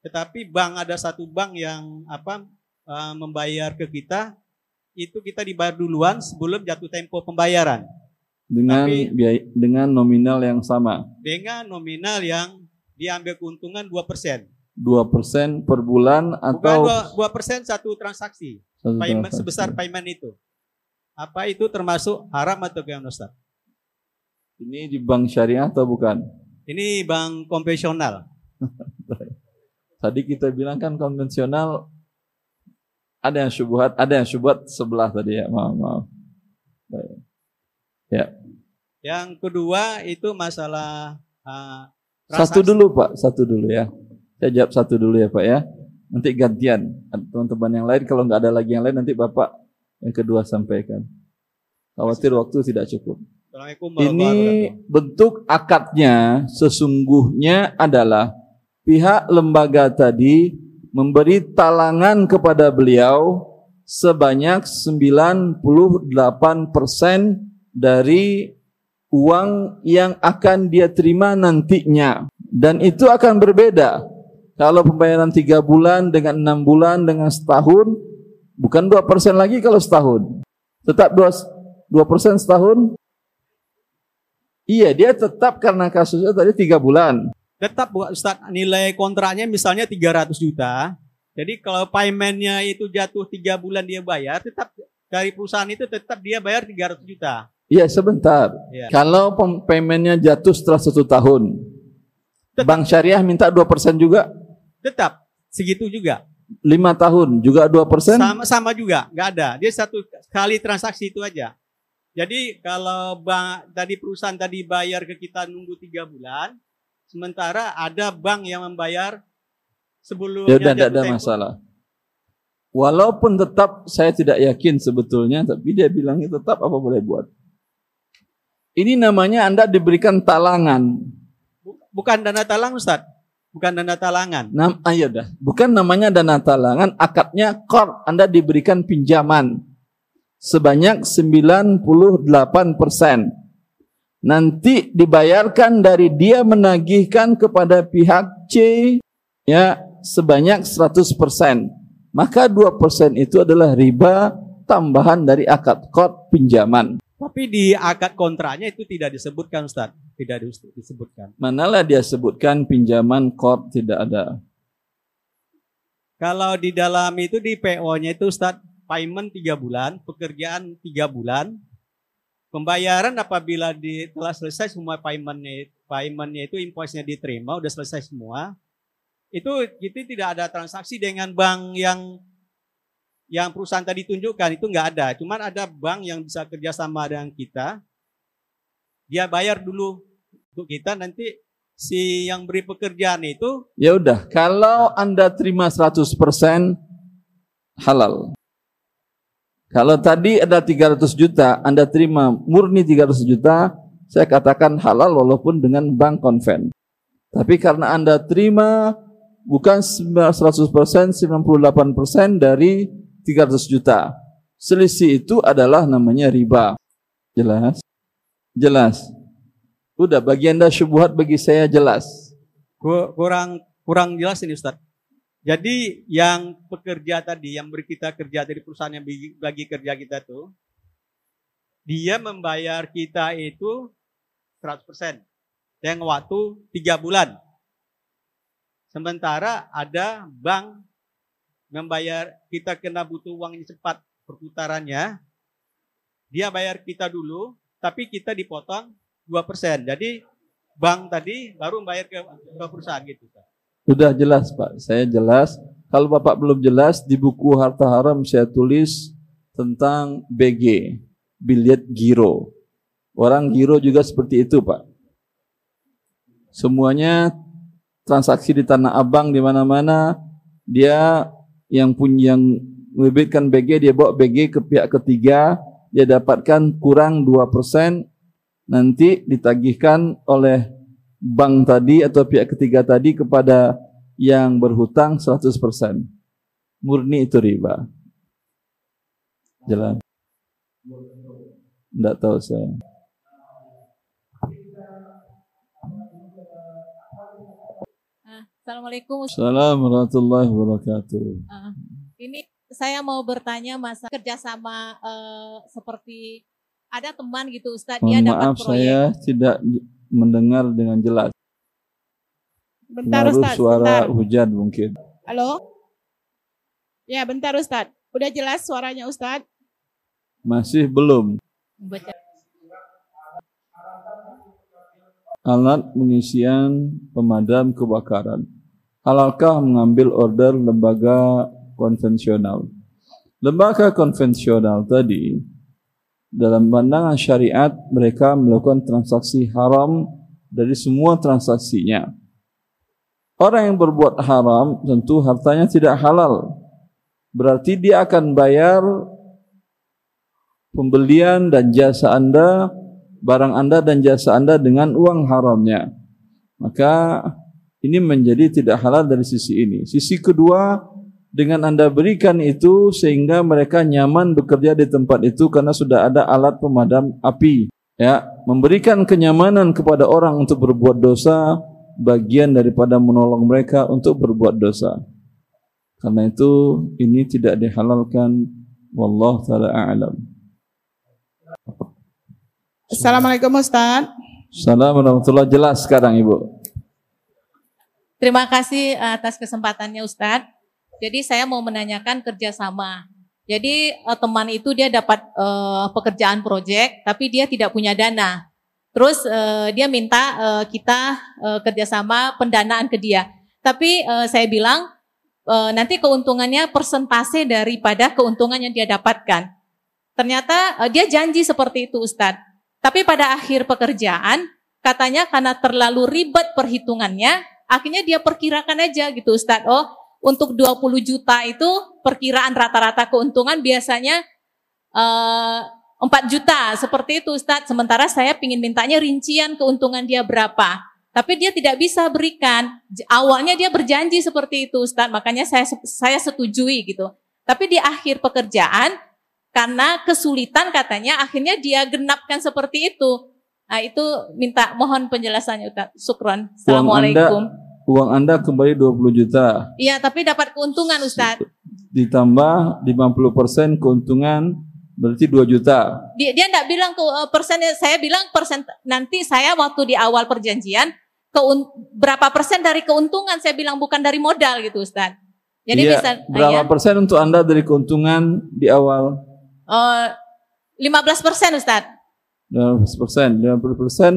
Tetapi bank ada satu bank yang apa uh, membayar ke kita itu kita dibayar duluan sebelum jatuh tempo pembayaran. Dengan Tapi, biaya, dengan nominal yang sama. Dengan nominal yang diambil keuntungan 2% dua persen per bulan atau dua persen satu transaksi satu payment transaksi. sebesar payment itu apa itu termasuk haram atau gimana Ustaz? Ini di bank syariah atau bukan? Ini bank konvensional. Tadi kita bilang kan konvensional ada yang syubhat, ada yang syubhat sebelah tadi ya. Maaf, maaf. Ya. Yang kedua itu masalah uh, satu dulu Pak, satu dulu ya. Saya jawab satu dulu ya Pak ya. Nanti gantian teman-teman yang lain kalau nggak ada lagi yang lain nanti Bapak yang kedua sampaikan. Khawatir waktu tidak cukup. Ini bentuk akadnya sesungguhnya adalah pihak lembaga tadi memberi talangan kepada beliau sebanyak 98% dari uang yang akan dia terima nantinya. Dan itu akan berbeda. Kalau pembayaran tiga bulan dengan enam bulan dengan setahun, bukan dua persen lagi kalau setahun. Tetap dua dua persen setahun. Iya, dia tetap karena kasusnya tadi tiga bulan. Tetap Bu Ustaz, nilai kontraknya misalnya 300 juta. Jadi kalau paymentnya itu jatuh tiga bulan dia bayar, tetap dari perusahaan itu tetap dia bayar 300 juta. Iya sebentar. Ya. Kalau paymentnya jatuh setelah satu tahun, tetap. bank syariah minta dua persen juga? Tetap, segitu juga. Lima tahun juga dua persen? Sama, sama juga, nggak ada. Dia satu kali transaksi itu aja. Jadi kalau bank tadi perusahaan tadi bayar ke kita nunggu tiga bulan, sementara ada bank yang membayar sebelumnya. Ya, tidak ada masalah. Walaupun tetap saya tidak yakin sebetulnya, tapi dia bilangnya tetap apa boleh buat. Ini namanya Anda diberikan talangan. Bukan dana talang Ustaz. Bukan dana talangan. Nam, ayo ah, dah. Bukan namanya dana talangan, akadnya kor. Anda diberikan pinjaman sebanyak 98 persen. Nanti dibayarkan dari dia menagihkan kepada pihak C ya sebanyak 100 persen. Maka 2 persen itu adalah riba tambahan dari akad kod pinjaman. Tapi di akad kontraknya itu tidak disebutkan Ustaz. Tidak disebutkan. Manalah dia sebutkan pinjaman kod tidak ada. Kalau di dalam itu di PO-nya itu Ustaz payment tiga bulan, pekerjaan tiga bulan, pembayaran apabila di, telah selesai semua paymentnya, paymentnya itu invoice-nya diterima, udah selesai semua, itu itu tidak ada transaksi dengan bank yang yang perusahaan tadi tunjukkan itu nggak ada, cuman ada bank yang bisa kerjasama dengan kita, dia bayar dulu untuk kita nanti si yang beri pekerjaan itu ya udah kalau anda terima 100% halal kalau tadi ada 300 juta, Anda terima murni 300 juta, saya katakan halal walaupun dengan bank konven. Tapi karena Anda terima bukan 100%, 98% dari 300 juta. Selisih itu adalah namanya riba. Jelas? Jelas. Udah, bagi Anda syubhat, bagi saya jelas. Kurang kurang jelas ini Ustaz. Jadi yang pekerja tadi, yang beri kita kerja dari perusahaan yang bagi, kerja kita tuh, dia membayar kita itu 100%. Yang waktu 3 bulan. Sementara ada bank membayar kita kena butuh uang yang cepat perputarannya. Dia bayar kita dulu, tapi kita dipotong 2%. Jadi bank tadi baru membayar ke, ke perusahaan gitu. Sudah jelas Pak, saya jelas. Kalau Bapak belum jelas, di buku Harta Haram saya tulis tentang BG, bilet giro. Orang giro juga seperti itu Pak. Semuanya transaksi di Tanah Abang di mana-mana, dia yang punya yang membebitkan BG, dia bawa BG ke pihak ketiga, dia dapatkan kurang 2%, nanti ditagihkan oleh bank tadi atau pihak ketiga tadi kepada yang berhutang 100%. Murni itu riba. Jelas? Tidak tahu saya. Ah, Assalamualaikum. Assalamualaikum warahmatullahi wabarakatuh. Uh, ini saya mau bertanya masa kerjasama uh, seperti ada teman gitu Ustadz dia dapat maaf proyek. saya tidak mendengar dengan jelas. Bentar Ustaz, suara bentar. hujan mungkin. Halo? Ya, bentar Ustaz. Udah jelas suaranya Ustaz? Masih belum. Baca. Alat pengisian pemadam kebakaran. halalkah mengambil order lembaga konvensional? Lembaga konvensional tadi dalam pandangan syariat mereka melakukan transaksi haram dari semua transaksinya. Orang yang berbuat haram tentu hartanya tidak halal. Berarti dia akan bayar pembelian dan jasa Anda, barang Anda dan jasa Anda dengan uang haramnya. Maka ini menjadi tidak halal dari sisi ini. Sisi kedua, dengan Anda berikan itu sehingga mereka nyaman bekerja di tempat itu karena sudah ada alat pemadam api. Ya, memberikan kenyamanan kepada orang untuk berbuat dosa bagian daripada menolong mereka untuk berbuat dosa. Karena itu ini tidak dihalalkan wallahu taala a'lam. Assalamualaikum Ustaz. Assalamualaikum warahmatullahi jelas sekarang Ibu. Terima kasih atas kesempatannya Ustadz. Jadi saya mau menanyakan kerjasama. Jadi uh, teman itu dia dapat uh, pekerjaan proyek, tapi dia tidak punya dana. Terus uh, dia minta uh, kita uh, kerjasama pendanaan ke dia. Tapi uh, saya bilang uh, nanti keuntungannya persentase daripada keuntungan yang dia dapatkan. Ternyata uh, dia janji seperti itu Ustadz. Tapi pada akhir pekerjaan katanya karena terlalu ribet perhitungannya, akhirnya dia perkirakan aja gitu Ustadz. Oh untuk 20 juta itu perkiraan rata-rata keuntungan biasanya uh, eh, 4 juta seperti itu Ustadz. Sementara saya ingin mintanya rincian keuntungan dia berapa. Tapi dia tidak bisa berikan. Awalnya dia berjanji seperti itu Ustadz. Makanya saya saya setujui gitu. Tapi di akhir pekerjaan karena kesulitan katanya akhirnya dia genapkan seperti itu. Nah, itu minta mohon penjelasannya Ustaz. Sukron. Assalamualaikum uang Anda kembali 20 juta. Iya, tapi dapat keuntungan Ustaz. Ditambah 50% keuntungan berarti 2 juta. Dia dia enggak bilang ke uh, persen saya bilang persen nanti saya waktu di awal perjanjian keun, berapa persen dari keuntungan saya bilang bukan dari modal gitu Ustaz. Jadi iya, bisa berapa ya. persen untuk Anda dari keuntungan di awal? Uh, 15 persen Ustaz. 15 persen, 50 persen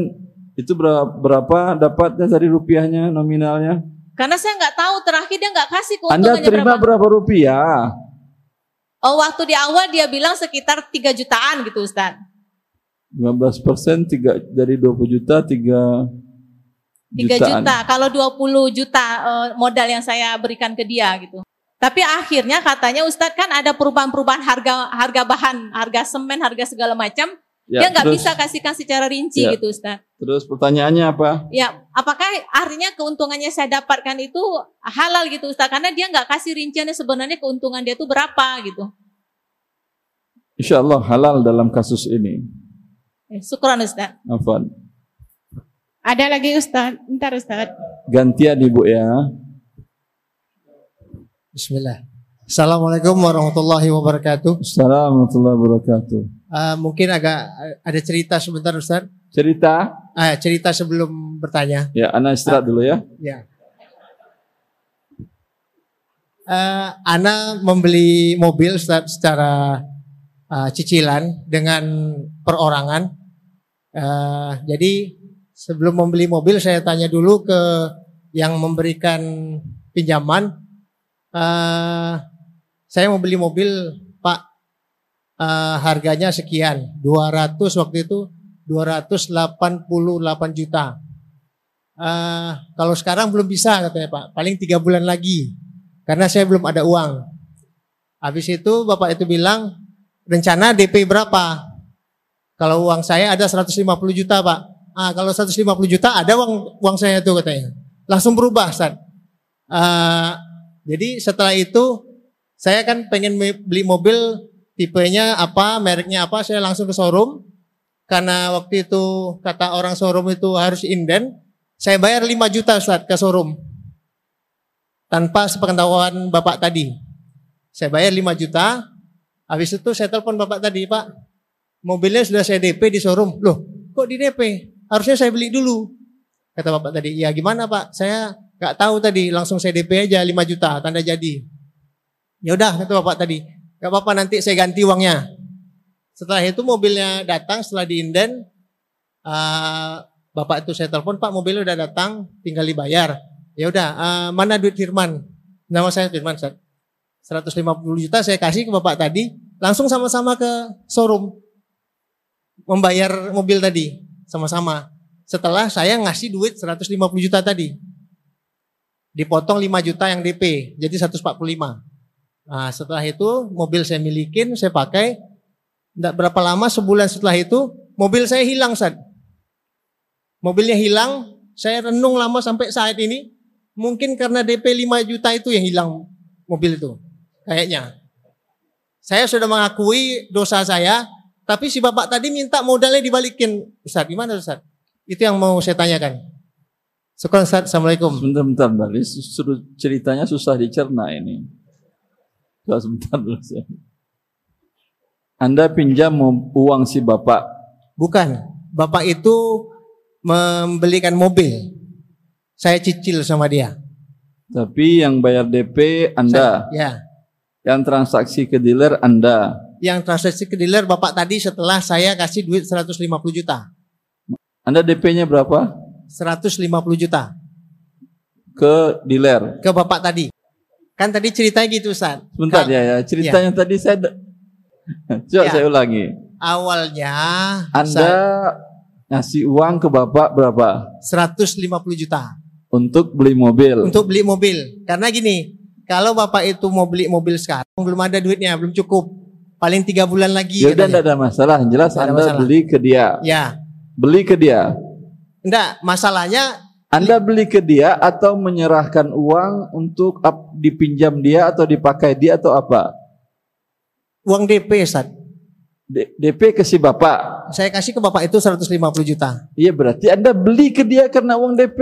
itu berapa, berapa dapatnya dari rupiahnya nominalnya? Karena saya nggak tahu terakhir dia nggak kasih keuntungannya Anda terima berapa, berapa rupiah? Oh waktu di awal dia bilang sekitar 3 jutaan gitu Ustaz. 15 persen tiga, dari 20 juta 3 3 juta. Kalau 20 juta uh, modal yang saya berikan ke dia gitu. Tapi akhirnya katanya Ustadz kan ada perubahan-perubahan harga harga bahan, harga semen, harga segala macam. Ya, dia nggak bisa kasihkan secara rinci ya, gitu Ustaz. Terus pertanyaannya apa? Ya, apakah artinya keuntungannya saya dapatkan itu halal gitu Ustaz? Karena dia nggak kasih rinciannya sebenarnya keuntungan dia itu berapa gitu. Insya Allah halal dalam kasus ini. Eh, syukran Ustaz. Afan. Ada lagi Ustaz, ntar Ustaz. Gantian Ibu ya. Bismillah. Assalamualaikum warahmatullahi wabarakatuh. Assalamualaikum warahmatullahi wabarakatuh. Uh, mungkin agak ada cerita sebentar Ustaz. Cerita? Ah, cerita sebelum bertanya. Ya, Ana istirahat uh, dulu ya. Ya. Uh, Ana membeli mobil Ustaz secara uh, cicilan dengan perorangan. Uh, jadi sebelum membeli mobil saya tanya dulu ke yang memberikan pinjaman. Uh, saya mau beli mobil uh, harganya sekian, 200 waktu itu 288 juta. Uh, kalau sekarang belum bisa katanya Pak, paling tiga bulan lagi karena saya belum ada uang. Habis itu Bapak itu bilang rencana DP berapa? Kalau uang saya ada 150 juta Pak. Ah, kalau 150 juta ada uang uang saya itu katanya. Langsung berubah Ustaz. Uh, jadi setelah itu saya kan pengen beli mobil tipenya apa, mereknya apa, saya langsung ke showroom. Karena waktu itu kata orang showroom itu harus inden, saya bayar 5 juta Ustaz ke showroom. Tanpa sepengetahuan Bapak tadi. Saya bayar 5 juta, habis itu saya telepon Bapak tadi, Pak, mobilnya sudah saya DP di showroom. Loh, kok di DP? Harusnya saya beli dulu. Kata Bapak tadi, ya gimana Pak, saya nggak tahu tadi, langsung saya DP aja 5 juta, tanda jadi. Ya udah kata Bapak tadi, Gak apa-apa nanti saya ganti uangnya. Setelah itu mobilnya datang setelah diinden. Uh, bapak itu saya telepon, Pak mobilnya udah datang, tinggal dibayar. Ya udah, eh, mana duit Firman? Nama saya Firman, Ustaz. 150 juta saya kasih ke Bapak tadi, langsung sama-sama ke showroom. Membayar mobil tadi sama-sama. Setelah saya ngasih duit 150 juta tadi. Dipotong 5 juta yang DP, jadi 145. Nah, setelah itu mobil saya milikin, saya pakai. Tidak berapa lama, sebulan setelah itu, mobil saya hilang, Ustaz. Mobilnya hilang, saya renung lama sampai saat ini. Mungkin karena DP 5 juta itu yang hilang mobil itu. Kayaknya. Saya sudah mengakui dosa saya, tapi si bapak tadi minta modalnya dibalikin. Ustaz, gimana Ustaz? Itu yang mau saya tanyakan. Syukur Ustaz, Assalamualaikum. Sebentar, bentar. Suruh ceritanya susah dicerna ini. Sebentar saya. Anda pinjam uang si bapak. Bukan. Bapak itu membelikan mobil. Saya cicil sama dia. Tapi yang bayar DP Anda. Saya- ya. Yang transaksi ke dealer Anda. Yang transaksi ke dealer Bapak tadi setelah saya kasih duit 150 juta. Anda DP-nya berapa? 150 juta Ke dealer. ke Bapak tadi. Kan tadi ceritanya gitu Ustaz. Sebentar ya, ya. Ceritanya tadi saya... Coba Ya. saya ulangi. Awalnya Anda saya ngasih uang ke bapak berapa? 150 juta Untuk beli mobil. untuk beli mobil. Karena gini, kalau Bapak itu mau beli mobil sekarang belum ada duitnya, belum cukup. Paling tiga bulan lagi. Ya udah enggak ada masalah. Jelas ada Anda masalah. beli ke dia. Ya, Beli ke dia. enggak, masalahnya Anda beli ke dia atau menyerahkan uang untuk dipinjam dia atau dipakai dia atau apa? Uang DP Ustaz. D- DP ke si bapak. Saya kasih ke Bapak itu 150 juta. Iya berarti Anda beli ke dia karena uang DP.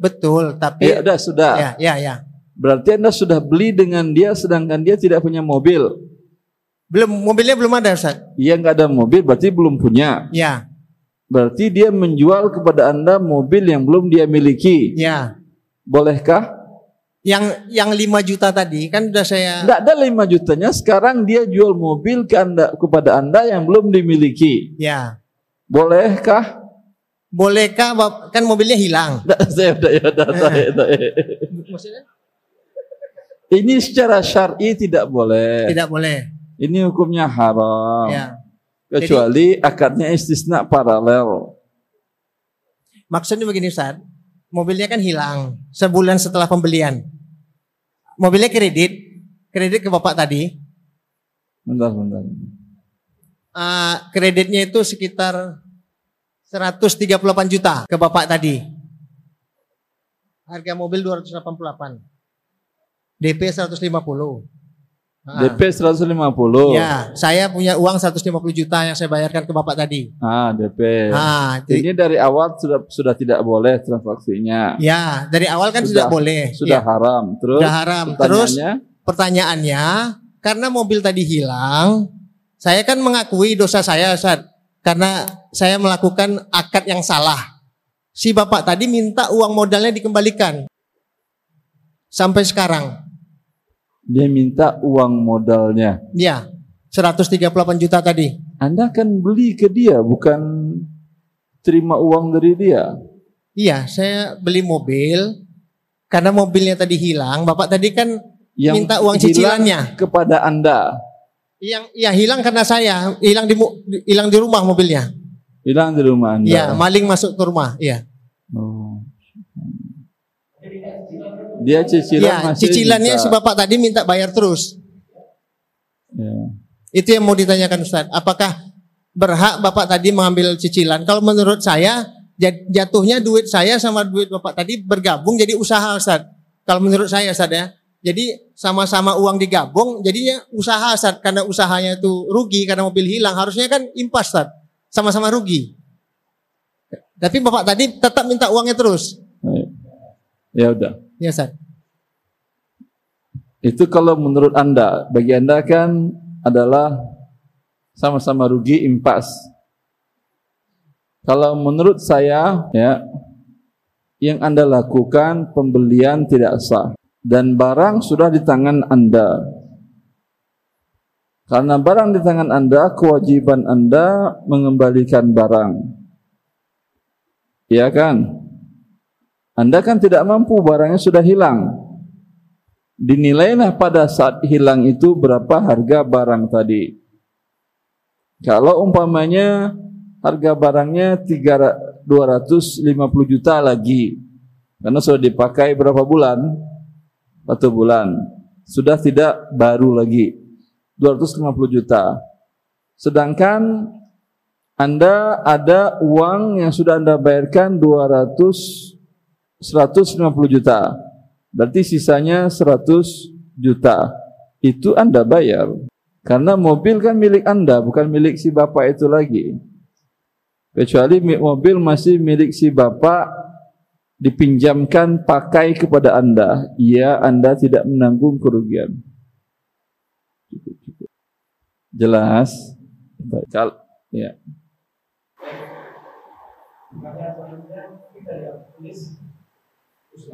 Betul, tapi Ya udah sudah. ya, ya, ya. Berarti Anda sudah beli dengan dia sedangkan dia tidak punya mobil. Belum mobilnya belum ada Ustaz. Iya nggak ada mobil berarti belum punya. Ya, Berarti dia menjual kepada Anda mobil yang belum dia miliki. ya. Bolehkah? Yang yang 5 juta tadi kan udah saya Tidak ada 5 jutanya, sekarang dia jual mobil ke anda, kepada Anda yang belum dimiliki. ya. Bolehkah? Bolehkah kan mobilnya hilang? Nggak, saya udah, ya udah, saya, saya. Ini secara syar'i tidak boleh. Tidak boleh. Ini hukumnya haram. Ya. Kecuali akadnya istisna paralel. Maksudnya begini Ustaz, mobilnya kan hilang sebulan setelah pembelian. Mobilnya kredit, kredit ke Bapak tadi. Bentar, bentar. Eh, kreditnya itu sekitar 138 juta ke Bapak tadi. Harga mobil 288. DP 150. Ah. DP 150. Ya, saya punya uang 150 juta yang saya bayarkan ke Bapak tadi. Ah, DP. Ah, jadi, Ini dari awal sudah sudah tidak boleh transaksinya. ya, dari awal kan Sudah- sudah, boleh. Sudah Ya, haram. Terus sudah haram. Terus pertanyaannya, pertanyaannya, karena mobil tadi hilang, saya kan mengakui dosa saya, Ustaz. Karena saya melakukan akad yang salah. Si bapak tadi minta uang modalnya dikembalikan. Sampai sekarang. Dia minta uang modalnya. Ya, 138 juta tadi. Anda kan beli ke dia, bukan terima uang dari dia. Iya, saya beli mobil. Karena mobilnya tadi hilang, bapak tadi kan Yang minta uang cicilannya. kepada Anda. Yang ya hilang karena saya, hilang di hilang di rumah mobilnya. Hilang di rumah Anda. Iya, maling masuk ke rumah. Iya. Oh. Dia cicilan Ya, masih cicilannya bisa. si bapak tadi minta bayar terus. Ya. Itu yang mau ditanyakan Ustaz. Apakah berhak bapak tadi mengambil cicilan? Kalau menurut saya jat- jatuhnya duit saya sama duit bapak tadi bergabung jadi usaha Ustaz. Kalau menurut saya Ustaz ya. Jadi sama-sama uang digabung jadinya usaha Ustaz. Karena usahanya itu rugi karena mobil hilang. Harusnya kan impas Ustaz. Sama-sama rugi. Tapi bapak tadi tetap minta uangnya terus. Ya udah. Ya Ustaz. Itu kalau menurut Anda, bagi Anda kan adalah sama-sama rugi impas. Kalau menurut saya ya yang Anda lakukan pembelian tidak sah dan barang sudah di tangan Anda. Karena barang di tangan Anda, kewajiban Anda mengembalikan barang. Iya kan? Anda kan tidak mampu, barangnya sudah hilang. Dinilailah pada saat hilang itu berapa harga barang tadi. Kalau umpamanya harga barangnya 250 juta lagi, karena sudah dipakai berapa bulan? Satu bulan. Sudah tidak baru lagi. 250 juta. Sedangkan anda ada uang yang sudah Anda bayarkan 200 150 juta. Berarti sisanya 100 juta. Itu Anda bayar. Karena mobil kan milik Anda, bukan milik si bapak itu lagi. Kecuali mobil masih milik si bapak dipinjamkan pakai kepada Anda, ya Anda tidak menanggung kerugian. Jelas? Baik, ya.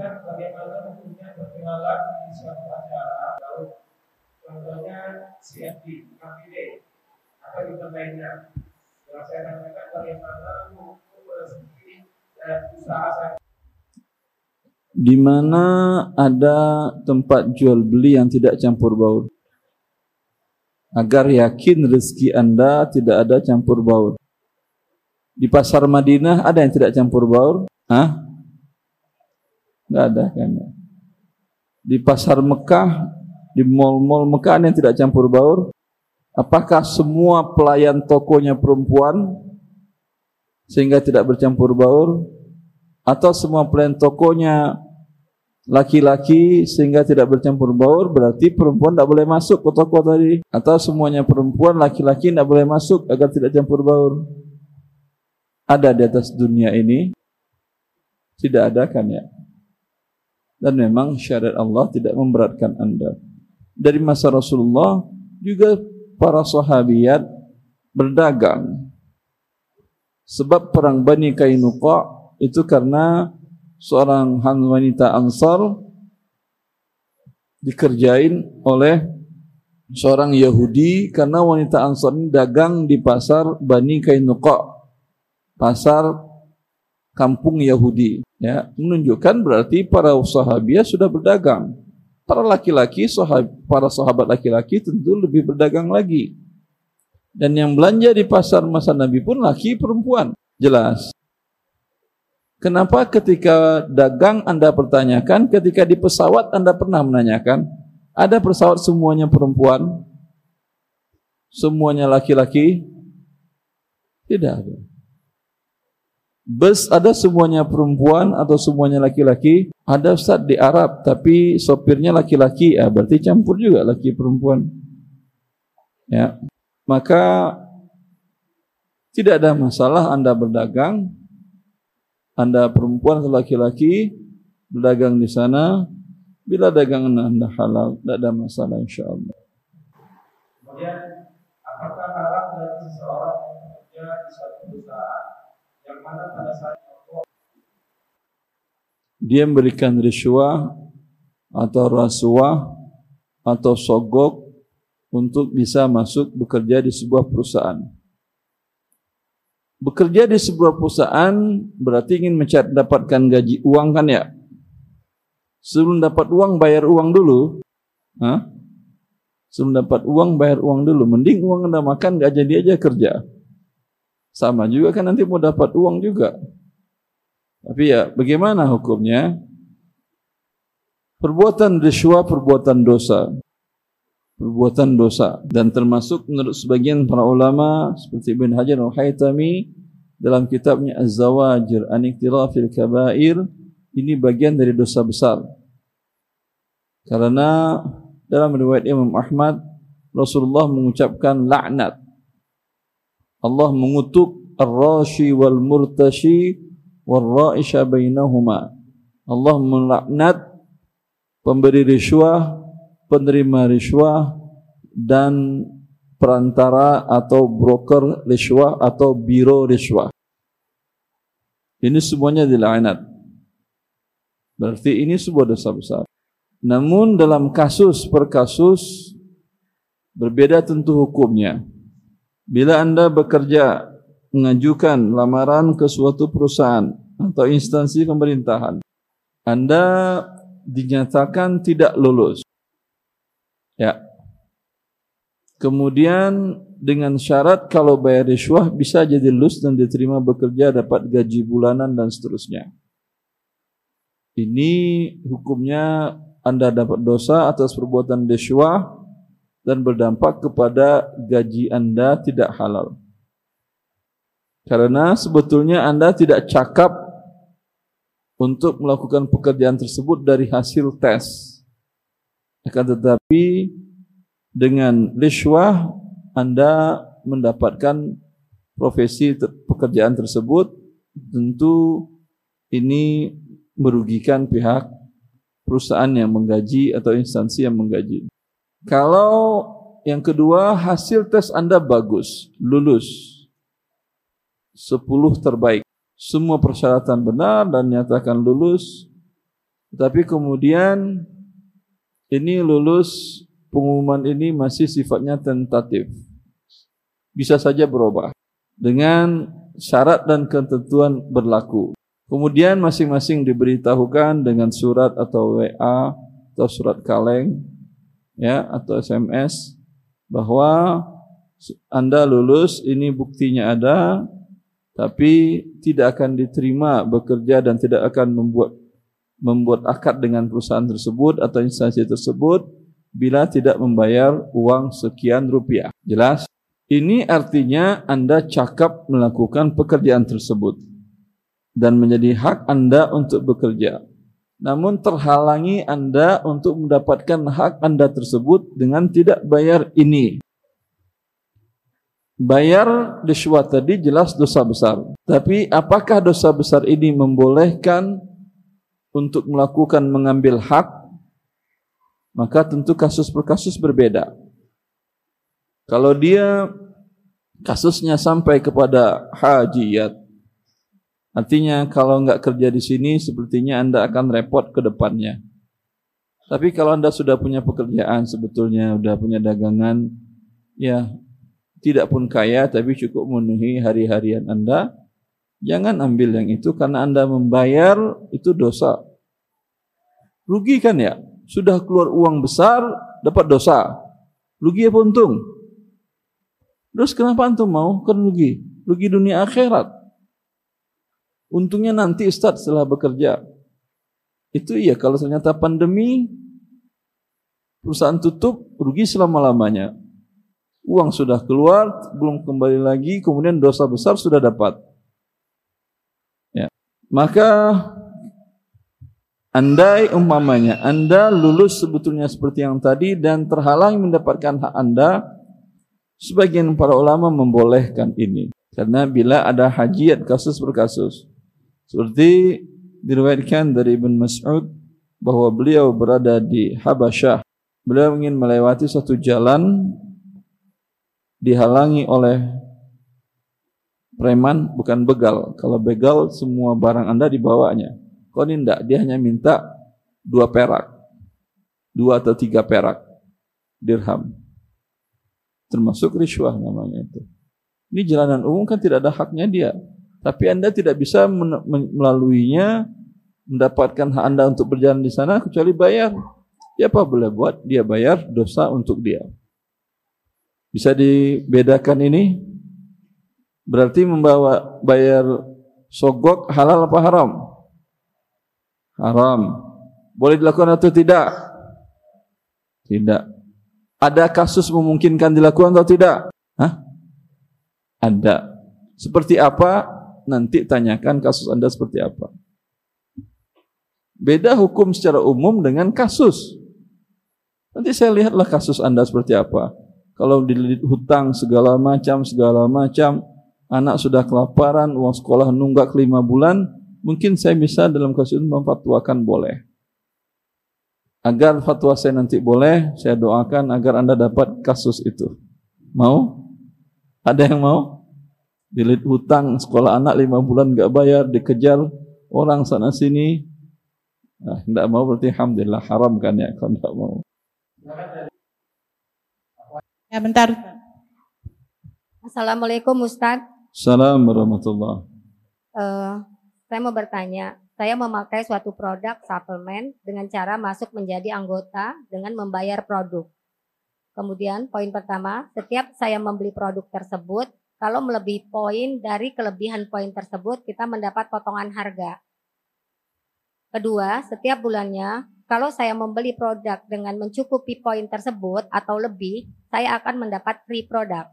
Ustaz bagaimana hukumnya berkenalan di suatu acara lalu contohnya CFD, KPD atau event lainnya Setelah saya tanyakan bagaimana hukum rezeki dan usaha saya. Di mana ada tempat jual beli yang tidak campur baur? Agar yakin rezeki Anda tidak ada campur baur. Di pasar Madinah ada yang tidak campur baur? Hah? Enggak ada kan? Di pasar Mekah, di mall-mall Mekah yang tidak campur baur? Apakah semua pelayan tokonya perempuan sehingga tidak bercampur baur? Atau semua pelayan tokonya laki-laki sehingga tidak bercampur baur berarti perempuan tidak boleh masuk ke toko tadi atau semuanya perempuan laki-laki tidak boleh masuk agar tidak campur baur ada di atas dunia ini? Tidak ada kan ya? Dan memang syariat Allah tidak memberatkan anda. Dari masa Rasulullah juga para sahabiat berdagang. Sebab perang Bani Kainuqa itu karena seorang wanita Ansar dikerjain oleh seorang Yahudi karena wanita Ansar ini dagang di pasar Bani Kainuqa pasar kampung Yahudi. Ya menunjukkan berarti para sahabat sudah berdagang. Para laki-laki para sahabat laki-laki tentu lebih berdagang lagi. Dan yang belanja di pasar masa Nabi pun laki perempuan. Jelas. Kenapa ketika dagang Anda pertanyakan ketika di pesawat Anda pernah menanyakan ada pesawat semuanya perempuan? Semuanya laki-laki? Tidak ada Bus ada semuanya perempuan atau semuanya laki-laki? Ada Ustaz di Arab tapi sopirnya laki-laki, ya berarti campur juga laki perempuan. Ya. Maka tidak ada masalah Anda berdagang, Anda perempuan atau laki-laki berdagang di sana, bila dagangan Anda halal, tidak ada masalah insyaallah. Kemudian apakah haram bagi seseorang bekerja di suatu perusahaan dia memberikan riswah atau rasuah atau sogok untuk bisa masuk bekerja di sebuah perusahaan. Bekerja di sebuah perusahaan berarti ingin mencari dapatkan gaji uang kan ya? Sebelum dapat uang bayar uang dulu. Hah? Sebelum dapat uang bayar uang dulu. Mending uang Anda makan gak jadi aja kerja. Sama juga kan nanti mau dapat uang juga. Tapi ya bagaimana hukumnya? Perbuatan riswa perbuatan dosa. Perbuatan dosa dan termasuk menurut sebagian para ulama seperti Ibn Hajar al-Haytami dalam kitabnya Az-Zawajir an Iktirafil Kabair ini bagian dari dosa besar. Karena dalam riwayat Imam Ahmad Rasulullah mengucapkan laknat Allah mengutuk ar-rashi wal murtashi wal ra'isha bainahuma. Allah melaknat pemberi riswah, penerima riswah dan perantara atau broker riswah atau biro riswah. Ini semuanya dilaknat. Berarti ini sebuah dosa besar. Namun dalam kasus per kasus berbeda tentu hukumnya. Bila Anda bekerja mengajukan lamaran ke suatu perusahaan atau instansi pemerintahan Anda dinyatakan tidak lulus. Ya. Kemudian dengan syarat kalau bayar riswah bisa jadi lulus dan diterima bekerja dapat gaji bulanan dan seterusnya. Ini hukumnya Anda dapat dosa atas perbuatan riswah dan berdampak kepada gaji Anda tidak halal. Karena sebetulnya Anda tidak cakap untuk melakukan pekerjaan tersebut dari hasil tes. Akan tetapi dengan riswah Anda mendapatkan profesi pekerjaan tersebut tentu ini merugikan pihak perusahaan yang menggaji atau instansi yang menggaji. Kalau yang kedua hasil tes Anda bagus, lulus. 10 terbaik. Semua persyaratan benar dan nyatakan lulus. Tapi kemudian ini lulus pengumuman ini masih sifatnya tentatif. Bisa saja berubah dengan syarat dan ketentuan berlaku. Kemudian masing-masing diberitahukan dengan surat atau WA atau surat kaleng ya atau SMS bahwa Anda lulus, ini buktinya ada, tapi tidak akan diterima bekerja dan tidak akan membuat membuat akad dengan perusahaan tersebut atau instansi tersebut bila tidak membayar uang sekian rupiah. Jelas? Ini artinya Anda cakap melakukan pekerjaan tersebut dan menjadi hak Anda untuk bekerja. Namun terhalangi Anda untuk mendapatkan hak Anda tersebut dengan tidak bayar ini. Bayar riswah tadi jelas dosa besar. Tapi apakah dosa besar ini membolehkan untuk melakukan mengambil hak? Maka tentu kasus per kasus berbeda. Kalau dia kasusnya sampai kepada hajiat, Artinya kalau enggak kerja di sini sepertinya Anda akan repot ke depannya. Tapi kalau Anda sudah punya pekerjaan sebetulnya sudah punya dagangan ya tidak pun kaya tapi cukup memenuhi hari-harian Anda, jangan ambil yang itu karena Anda membayar itu dosa. Rugi kan ya? Sudah keluar uang besar dapat dosa. Rugi apa untung? Terus kenapa antum mau? Kan rugi. Rugi dunia akhirat. Untungnya nanti Ustaz setelah bekerja. Itu iya kalau ternyata pandemi perusahaan tutup rugi selama-lamanya. Uang sudah keluar, belum kembali lagi, kemudian dosa besar sudah dapat. Ya. Maka andai umpamanya Anda lulus sebetulnya seperti yang tadi dan terhalang mendapatkan hak Anda, sebagian para ulama membolehkan ini. Karena bila ada hajiat kasus per kasus, seperti diriwayatkan dari Ibn Mas'ud bahwa beliau berada di Habasyah. Beliau ingin melewati satu jalan dihalangi oleh preman bukan begal. Kalau begal semua barang Anda dibawanya. Kau ini tidak, dia hanya minta dua perak. Dua atau tiga perak dirham. Termasuk riswah namanya itu. Ini jalanan umum kan tidak ada haknya dia. Tapi Anda tidak bisa melaluinya mendapatkan hak Anda untuk berjalan di sana kecuali bayar. Dia apa boleh buat? Dia bayar dosa untuk dia. Bisa dibedakan ini? Berarti membawa bayar sogok halal apa haram? Haram. Boleh dilakukan atau tidak? Tidak. Ada kasus memungkinkan dilakukan atau tidak? Hah? Ada. Seperti apa? Nanti tanyakan kasus Anda seperti apa. Beda hukum secara umum dengan kasus. Nanti saya lihatlah kasus Anda seperti apa. Kalau dililit hutang segala macam, segala macam, anak sudah kelaparan, uang sekolah nunggak lima bulan, mungkin saya bisa dalam kasus ini memfatwakan boleh. Agar fatwa saya nanti boleh, saya doakan agar Anda dapat kasus itu. Mau? Ada yang mau? Dilit hutang sekolah anak lima bulan nggak bayar, dikejar orang sana sini. Nah, tidak mau berarti alhamdulillah haram kan ya kalau tidak mau. Ya bentar. Assalamualaikum Ustaz. Assalamualaikum warahmatullah. Uh, saya mau bertanya, saya memakai suatu produk suplemen dengan cara masuk menjadi anggota dengan membayar produk. Kemudian poin pertama, setiap saya membeli produk tersebut, kalau melebihi poin dari kelebihan poin tersebut, kita mendapat potongan harga. Kedua, setiap bulannya, kalau saya membeli produk dengan mencukupi poin tersebut atau lebih, saya akan mendapat free produk.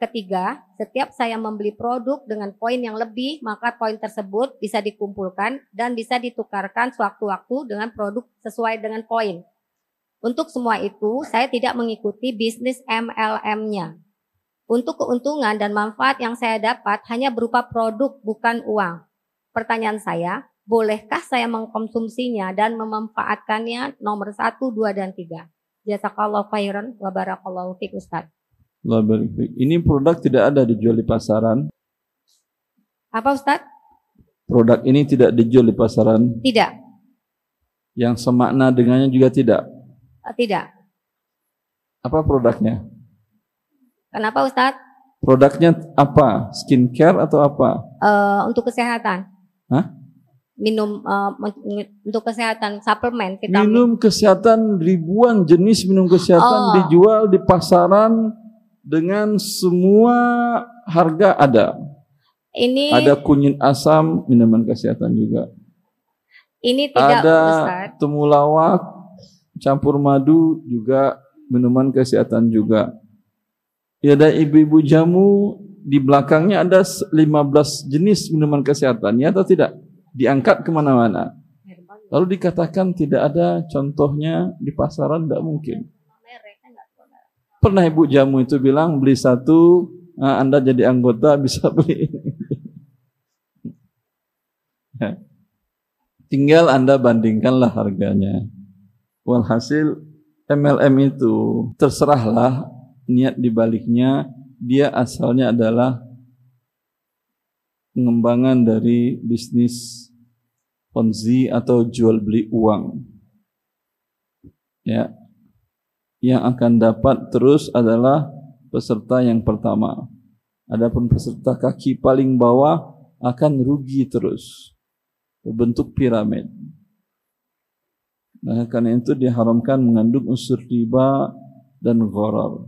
Ketiga, setiap saya membeli produk dengan poin yang lebih, maka poin tersebut bisa dikumpulkan dan bisa ditukarkan sewaktu-waktu dengan produk sesuai dengan poin. Untuk semua itu, saya tidak mengikuti bisnis MLM-nya. Untuk keuntungan dan manfaat yang saya dapat hanya berupa produk, bukan uang. Pertanyaan saya, bolehkah saya mengkonsumsinya dan memanfaatkannya nomor satu, dua, dan tiga? Jazakallah khairan wa barakallahu fiqh Ustaz. Ini produk tidak ada dijual di pasaran. Apa Ustaz? Produk ini tidak dijual di pasaran. Tidak. Yang semakna dengannya juga tidak. Eh, tidak. Apa produknya? Kenapa Ustadz? Produknya apa? Skincare atau apa? Uh, untuk kesehatan. Hah? Minum uh, untuk kesehatan suplemen vitamin. Minum kesehatan ribuan jenis minum kesehatan oh. dijual di pasaran dengan semua harga ada. Ini ada kunyit asam minuman kesehatan juga. Ini tidak ada temulawak campur madu juga minuman kesehatan juga. Ya ada ibu-ibu jamu di belakangnya ada 15 jenis minuman kesehatan ya atau tidak? Diangkat ke mana-mana. Lalu dikatakan tidak ada contohnya di pasaran tidak mungkin. Pernah ibu jamu itu bilang beli satu, nah Anda jadi anggota bisa beli. Tinggal Anda bandingkanlah harganya. Walhasil MLM itu terserahlah niat dibaliknya dia asalnya adalah pengembangan dari bisnis ponzi atau jual beli uang. Ya. Yang akan dapat terus adalah peserta yang pertama. Adapun peserta kaki paling bawah akan rugi terus. Berbentuk piramid. Nah, karena itu diharamkan mengandung unsur riba dan gharar.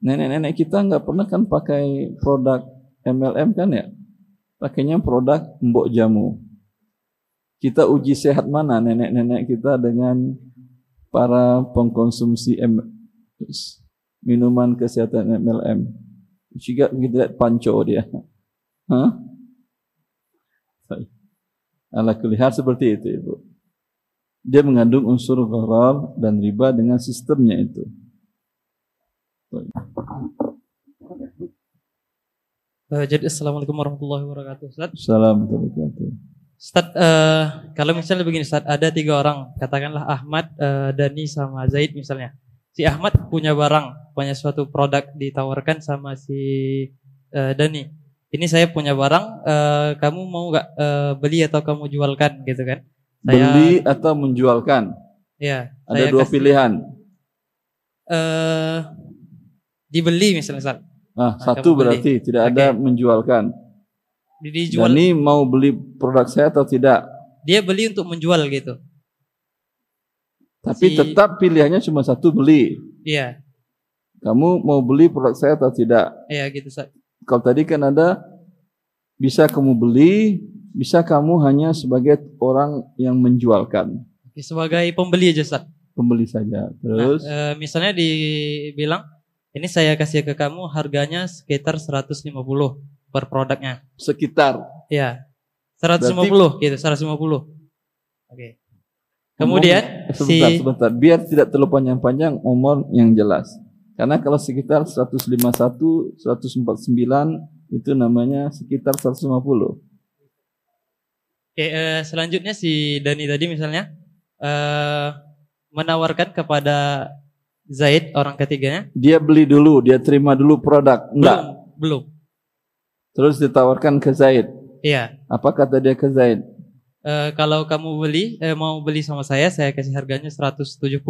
Nenek-nenek kita nggak pernah kan pakai produk MLM kan ya? Pakainya produk mbok jamu. Kita uji sehat mana nenek-nenek kita dengan para pengkonsumsi M minuman kesehatan MLM. Jika kita lihat panco dia. Hah? Ala kulihat seperti itu, Ibu dia mengandung unsur gharar dan riba dengan sistemnya itu. Uh, jadi assalamualaikum warahmatullahi wabarakatuh. Ustaz. Assalamualaikum. Ustaz, uh, kalau misalnya begini Ustaz, ada tiga orang, katakanlah Ahmad, uh, Dani sama Zaid misalnya. Si Ahmad punya barang, punya suatu produk ditawarkan sama si uh, Dani. Ini saya punya barang, uh, kamu mau nggak uh, beli atau kamu jualkan gitu kan? Saya, beli atau menjualkan. Ya. Ada dua kasih, pilihan. Uh, dibeli misalnya Ustaz. Ah, satu berarti beli. tidak okay. ada menjualkan. Dijual. Dan ini mau beli produk saya atau tidak? Dia beli untuk menjual gitu. Tapi si, tetap pilihannya cuma satu beli. Iya. Kamu mau beli produk saya atau tidak? Iya gitu Ustaz. Kalau tadi kan ada bisa kamu beli bisa kamu hanya sebagai orang yang menjualkan. Sebagai pembeli aja, Ustaz. Pembeli saja. Terus nah, e, misalnya dibilang ini saya kasih ke kamu harganya sekitar 150 per produknya. Sekitar. Iya. 150 Berarti, gitu, 150. Oke. Okay. Kemudian sebentar, si sebentar, biar tidak terlalu panjang-panjang umur yang jelas. Karena kalau sekitar 151, 149 itu namanya sekitar 150. Oke, uh, selanjutnya si Dani tadi misalnya uh, menawarkan kepada Zaid orang ketiganya. Dia beli dulu, dia terima dulu produk. Enggak. Belum, belum. Terus ditawarkan ke Zaid. Iya. Apa kata dia ke Zaid? Uh, kalau kamu beli, eh, mau beli sama saya, saya kasih harganya 170.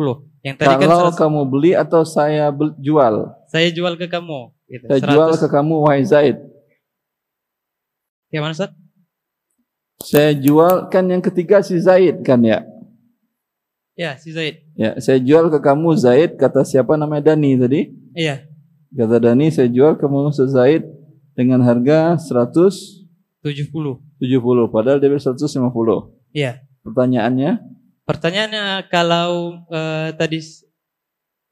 Yang tadi kan kalau kan 100... kamu beli atau saya beli, jual? Saya jual ke kamu. Gitu. Saya 100... jual ke kamu, wahai Zaid. Gimana, Ustaz? Saya jual kan yang ketiga si Zaid kan ya? Ya, si Zaid. Ya, saya jual ke kamu Zaid kata siapa namanya Dani tadi? Iya, Kata Dani saya jual ke kamu Zaid dengan harga 170 70. padahal dia beli 150. Iya. Pertanyaannya, Pertanyaannya kalau eh, tadi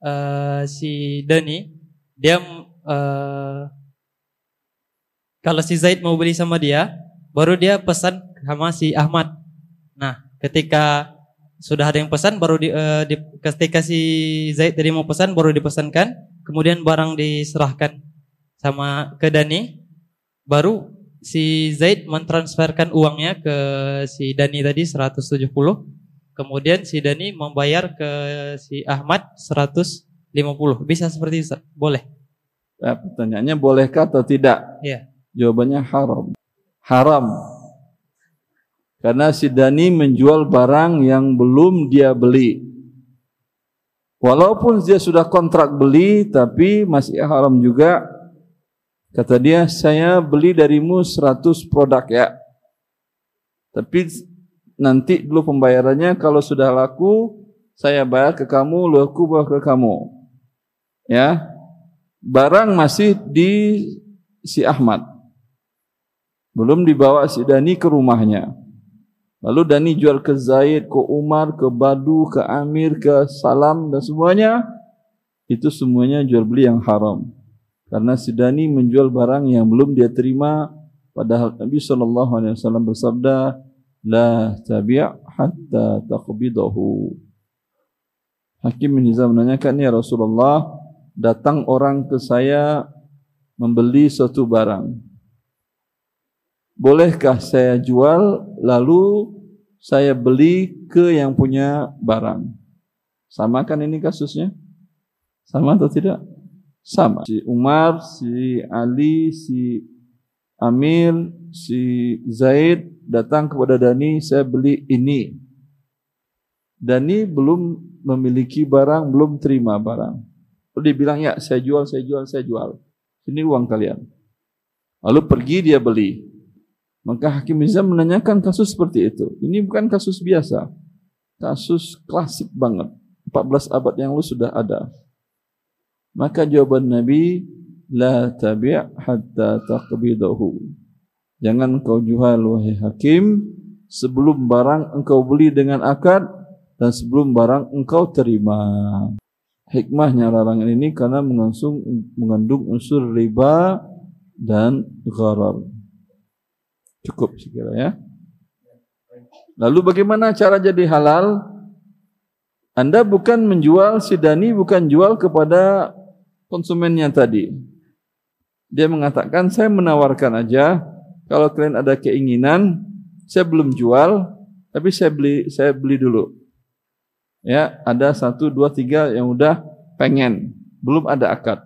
eh, si Dani dia eh, kalau si Zaid mau beli sama dia, baru dia pesan sama si Ahmad. Nah, ketika sudah ada yang pesan, baru di, eh, di- ketika si Zaid tadi mau pesan, baru dipesankan, kemudian barang diserahkan sama ke Dani, baru si Zaid mentransferkan uangnya ke si Dani tadi 170 Kemudian si Dani membayar ke si Ahmad 150. Bisa seperti itu? Boleh. eh, pertanyaannya bolehkah atau tidak? Iya. Jawabannya haram. Haram. Karena si Dani menjual barang yang belum dia beli. Walaupun dia sudah kontrak beli, tapi masih haram juga. Kata dia, saya beli darimu 100 produk ya. Tapi nanti dulu pembayarannya kalau sudah laku, saya bayar ke kamu, laku bayar ke kamu. Ya, barang masih di si Ahmad. Belum dibawa si Dani ke rumahnya. Lalu Dani jual ke Zaid, ke Umar, ke Badu, ke Amir, ke Salam dan semuanya. Itu semuanya jual beli yang haram. Karena si Dani menjual barang yang belum dia terima padahal Nabi sallallahu alaihi wasallam bersabda la tabi' hatta taqbidahu. Hakim bin Hizam menanyakan ya Rasulullah datang orang ke saya membeli suatu barang. Bolehkah saya jual lalu saya beli ke yang punya barang? Sama kan ini kasusnya? Sama atau tidak? Sama. Si Umar, si Ali, si Amir, si Zaid datang kepada Dani, saya beli ini. Dani belum memiliki barang, belum terima barang. Lalu dia bilang, ya saya jual, saya jual, saya jual. Ini uang kalian. Lalu pergi dia beli. Maka Hakim Hizam menanyakan kasus seperti itu. Ini bukan kasus biasa. Kasus klasik banget. 14 abad yang lalu sudah ada. Maka jawaban Nabi, La tabi' hatta taqbidahu. Jangan kau jual wahai hakim sebelum barang engkau beli dengan akad dan sebelum barang engkau terima. Hikmahnya larangan ini karena mengandung unsur riba dan gharar. Cukup sekira ya. Lalu bagaimana cara jadi halal? Anda bukan menjual si Dani bukan jual kepada konsumennya tadi. Dia mengatakan saya menawarkan aja kalau kalian ada keinginan saya belum jual tapi saya beli saya beli dulu. Ya, ada satu, dua, tiga yang udah pengen, belum ada akad.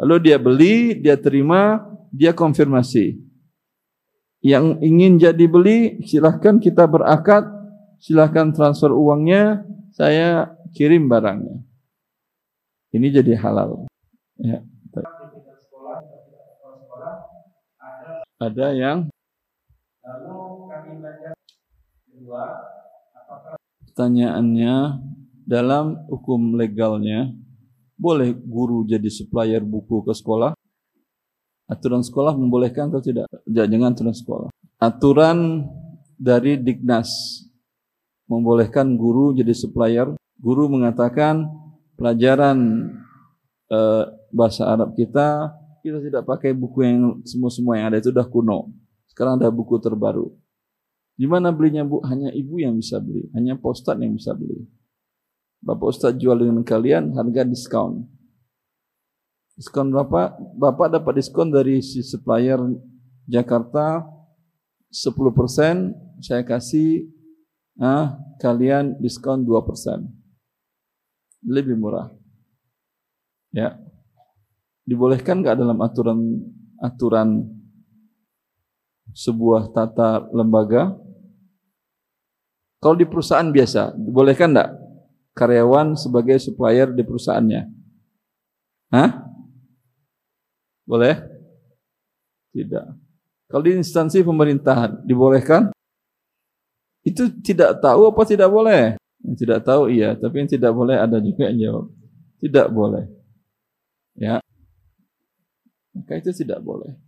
Lalu dia beli, dia terima, dia konfirmasi. Yang ingin jadi beli, silahkan kita berakad, silahkan transfer uangnya, saya kirim barangnya. Ini jadi halal. Ya. Ada yang pertanyaannya dalam hukum legalnya boleh guru jadi supplier buku ke sekolah? Aturan sekolah membolehkan atau tidak? Jangan aturan sekolah. Aturan dari Dignas membolehkan guru jadi supplier. Guru mengatakan pelajaran eh, bahasa Arab kita kita tidak pakai buku yang semua-semua yang ada itu sudah kuno. Sekarang ada buku terbaru. Di mana belinya bu? Hanya ibu yang bisa beli, hanya Ustadz yang bisa beli. Bapak Ustadz jual dengan kalian harga diskon. Diskon berapa? Bapak dapat diskon dari si supplier Jakarta 10%, saya kasih ah, kalian diskon 2%. Lebih murah. Ya. Dibolehkan nggak dalam aturan aturan sebuah tata lembaga? Kalau di perusahaan biasa, dibolehkan enggak karyawan sebagai supplier di perusahaannya? Hah? Boleh? Tidak. Kalau di instansi pemerintahan, dibolehkan? Itu tidak tahu apa tidak boleh? Yang tidak tahu iya, tapi yang tidak boleh ada juga yang jawab. Tidak boleh. Ya. Maka itu tidak boleh.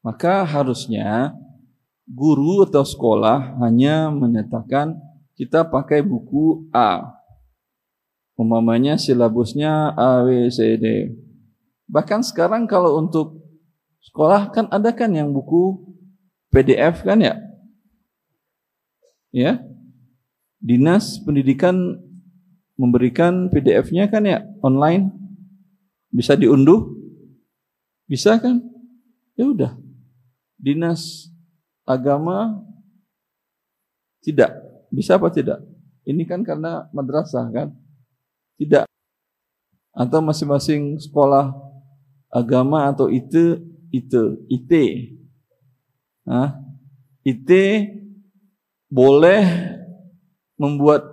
Maka harusnya guru atau sekolah hanya menyatakan kita pakai buku A. Umpamanya silabusnya A, B, C, D. Bahkan sekarang kalau untuk sekolah kan ada kan yang buku PDF kan ya? Ya. Dinas Pendidikan memberikan PDF-nya kan ya online. Bisa diunduh? Bisa kan? Ya udah. Dinas Agama tidak. Bisa apa tidak? Ini kan karena madrasah kan? Tidak. Atau masing-masing sekolah agama atau itu itu IT. Hah? IT boleh membuat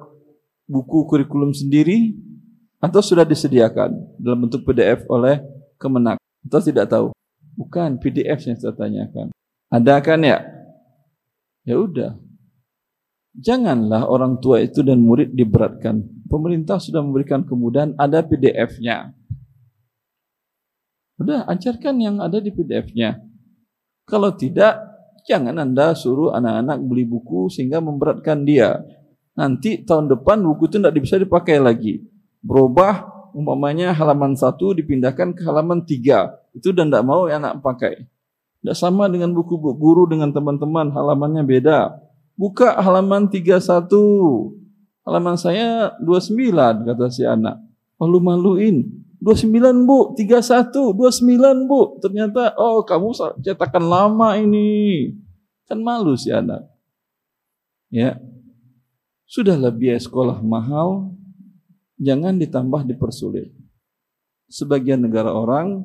buku kurikulum sendiri atau sudah disediakan dalam bentuk PDF oleh Kemenak atau tidak tahu? Bukan PDF yang saya tanyakan. Ada kan ya? Ya udah, Janganlah orang tua itu dan murid diberatkan. Pemerintah sudah memberikan kemudahan, ada PDF-nya. Udah, ajarkan yang ada di PDF-nya. Kalau tidak, jangan Anda suruh anak-anak beli buku sehingga memberatkan dia. Nanti tahun depan buku itu tidak bisa dipakai lagi. Berubah, umpamanya halaman satu dipindahkan ke halaman tiga. Itu dan tidak mau anak pakai. Tidak sama dengan buku guru dengan teman-teman, halamannya beda. Buka halaman 31. Halaman saya 29 kata si anak. Malu-maluin. 29 bu, 31, 29 bu. Ternyata, oh kamu cetakan lama ini. Kan malu si anak. Ya, Sudahlah biaya sekolah mahal, jangan ditambah dipersulit. Sebagian negara orang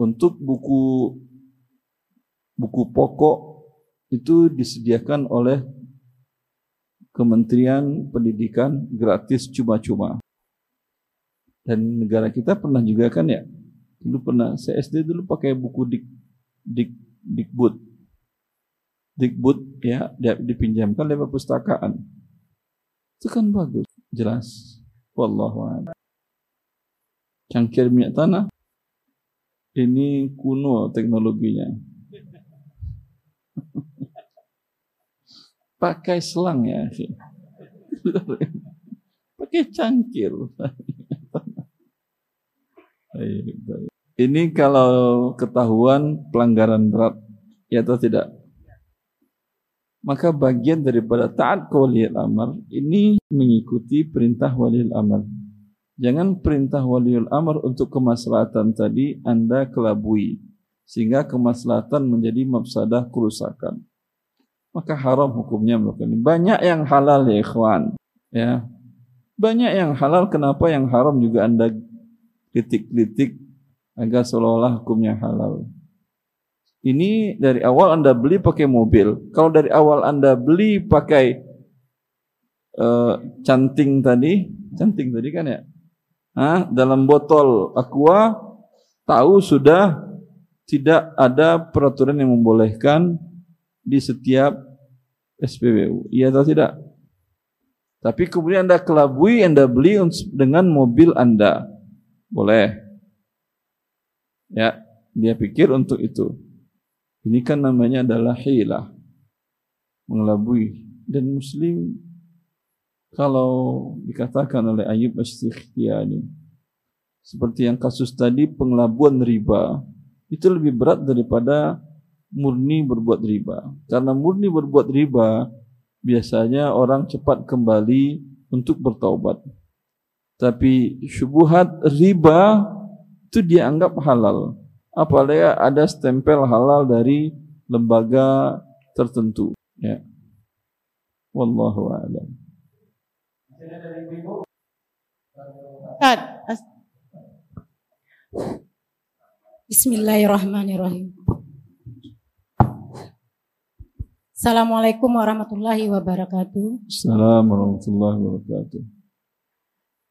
untuk buku buku pokok itu disediakan oleh Kementerian Pendidikan gratis cuma-cuma. Dan negara kita pernah juga kan ya, dulu pernah saya SD dulu pakai buku dik dik dikbud, dikbud ya dipinjamkan lewat perpustakaan. Itu kan bagus, jelas. Wallahu a'lam. Cangkir minyak tanah ini kuno teknologinya. pakai selang ya pakai cangkir ini kalau ketahuan pelanggaran berat ya atau tidak maka bagian daripada taat ke wali amr ini mengikuti perintah wali amr jangan perintah wali amr untuk kemaslahatan tadi anda kelabui sehingga kemaslahatan menjadi mafsadah kerusakan maka haram hukumnya melakukan ini. Banyak yang halal ya ikhwan. Ya. Banyak yang halal, kenapa yang haram juga Anda kritik-kritik agar seolah-olah hukumnya halal. Ini dari awal Anda beli pakai mobil. Kalau dari awal Anda beli pakai uh, canting tadi, canting tadi kan ya? Hah? Dalam botol aqua, tahu sudah tidak ada peraturan yang membolehkan di setiap SPBU. Iya atau tidak? Tapi kemudian Anda kelabui, Anda beli dengan mobil Anda. Boleh. Ya, dia pikir untuk itu. Ini kan namanya adalah hilah. Mengelabui. Dan muslim kalau dikatakan oleh Ayub Astikhtiyani seperti yang kasus tadi pengelabuan riba itu lebih berat daripada murni berbuat riba. Karena murni berbuat riba, biasanya orang cepat kembali untuk bertaubat. Tapi syubuhat riba itu dianggap halal. Apalagi ada stempel halal dari lembaga tertentu. Ya. Wallahu a'lam. Bismillahirrahmanirrahim. Assalamualaikum warahmatullahi wabarakatuh. Assalamualaikum warahmatullahi wabarakatuh.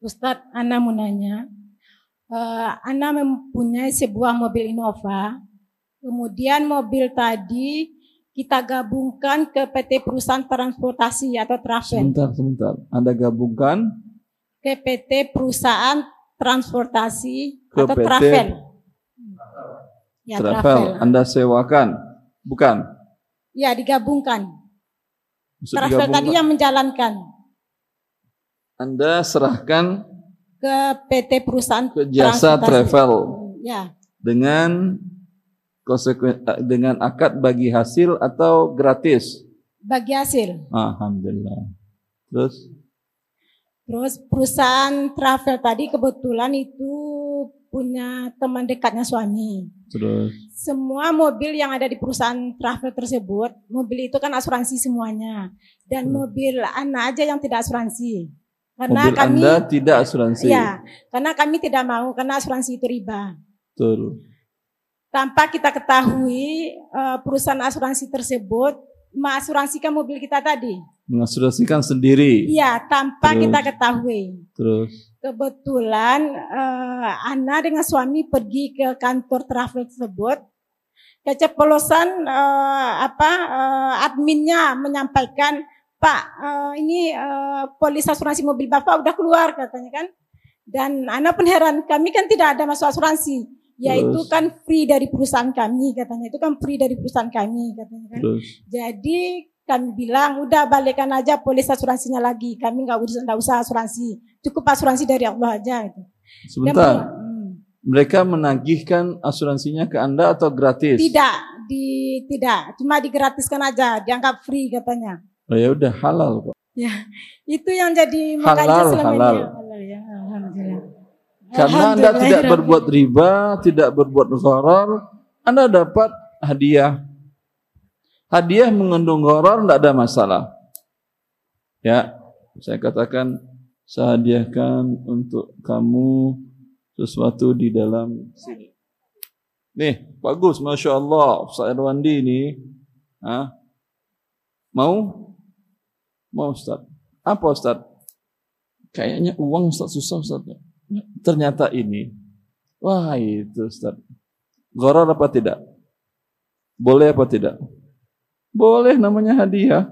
Ustadz, Ana mau nanya. Uh, Ana mempunyai sebuah mobil Innova. Kemudian mobil tadi kita gabungkan ke PT Perusahaan Transportasi atau Travel. Sebentar, sebentar. Anda gabungkan Ke PT Perusahaan Transportasi Ke atau PT Travel. Ya, travel. travel. Anda sewakan, bukan? Ya, digabungkan. Maksud Travel tadi digabungkan. yang menjalankan Anda serahkan ke PT Perusahaan ke jasa travel Ya, dengan konsekuen eh, dengan akad bagi hasil atau gratis. bagi hasil. Alhamdulillah. Terus Terus perusahaan travel tadi kebetulan itu punya teman dekatnya suami. terus Semua mobil yang ada di perusahaan travel tersebut, mobil itu kan asuransi semuanya. Dan Hmm. mobil anak aja yang tidak asuransi. Karena mobil kami Anda tidak asuransi. ya, karena kami tidak mau karena asuransi itu riba. Betul. Tanpa kita ketahui eh, perusahaan asuransi tersebut mengasuransikan mobil kita tadi. Mengasuransikan sendiri. Iya, tanpa Terus? kita ketahui. Terus Kebetulan eh, Ana dengan suami pergi ke kantor travel tersebut. Keceplosan eh, apa eh, adminnya menyampaikan, Pak eh, ini eh, polis asuransi mobil Bapak udah keluar katanya kan. Dan Ana pun heran, kami kan tidak ada masuk asuransi. Yaitu Terus? kan free dari perusahaan kami katanya. Itu kan free dari perusahaan kami katanya kan. terus Jadi kami bilang udah balikkan aja polis asuransinya lagi. Kami nggak usah nggak usah asuransi. Cukup asuransi dari Allah aja. Gitu. Dan sebentar. pul- hmm. Mereka menagihkan asuransinya ke Anda atau gratis? Tidak di tidak cuma digratiskan aja dianggap free katanya. Oh ya udah halal kok. Itu yang jadi Halal, makanya selama halal. ini halal ya. Alhamdulillah. Karena Anda tidak Alhamdulillah. berbuat riba, tidak berbuat gharar, Anda dapat hadiah. Hadiah mengandung gharar tidak ada masalah. Ya, saya katakan saya hadiahkan untuk kamu sesuatu di dalam sini. Nih, bagus, masya Allah, Ustaz Irwandi ini. Hah? Mau? Mau Ustaz? Apa Ustaz? Kayaknya uang Ustaz susah Ustaz. Ternyata ini. Wah itu Ustaz. Gharar apa tidak? Boleh apa tidak? Boleh namanya hadiah.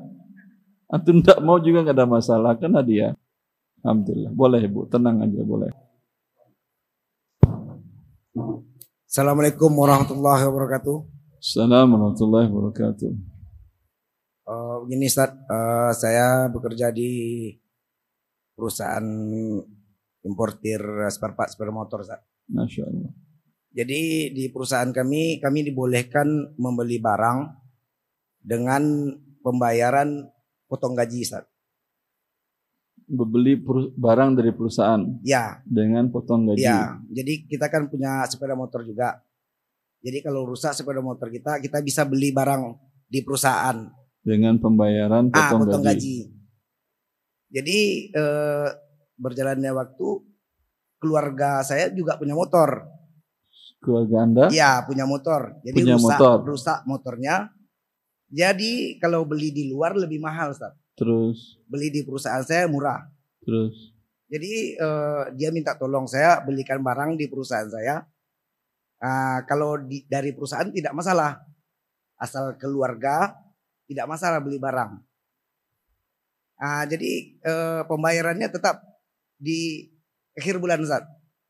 Antum tidak mau juga nggak ada masalah kan hadiah. Alhamdulillah. Boleh Bu, tenang aja boleh. Assalamualaikum warahmatullahi wabarakatuh. Assalamualaikum warahmatullahi wabarakatuh. Eh, begini Ustaz, eh, saya bekerja di perusahaan importir spare part sepeda motor Ustaz. Masya Allah. Jadi di perusahaan kami, kami dibolehkan membeli barang dengan pembayaran potong gaji Ustaz. Beli barang dari perusahaan Ya, dengan potong gaji. ya. Jadi kita kan punya sepeda motor juga. Jadi kalau rusak sepeda motor kita, kita bisa beli barang di perusahaan. Dengan pembayaran Ah, potong, potong gaji. gaji. Jadi eh, berjalannya waktu keluarga saya juga punya motor. Keluarga Anda Iya, punya motor. Jadi Punya rusak, motor. rusak motornya. Jadi kalau beli di luar lebih mahal, Ustaz. terus Beli di perusahaan saya murah. terus Jadi eh, dia minta tolong saya belikan barang di perusahaan saya. Ah, kalau di, dari perusahaan tidak masalah. Asal keluarga tidak masalah beli barang. Ah, jadi eh, pembayarannya tetap di akhir bulan Ustaz.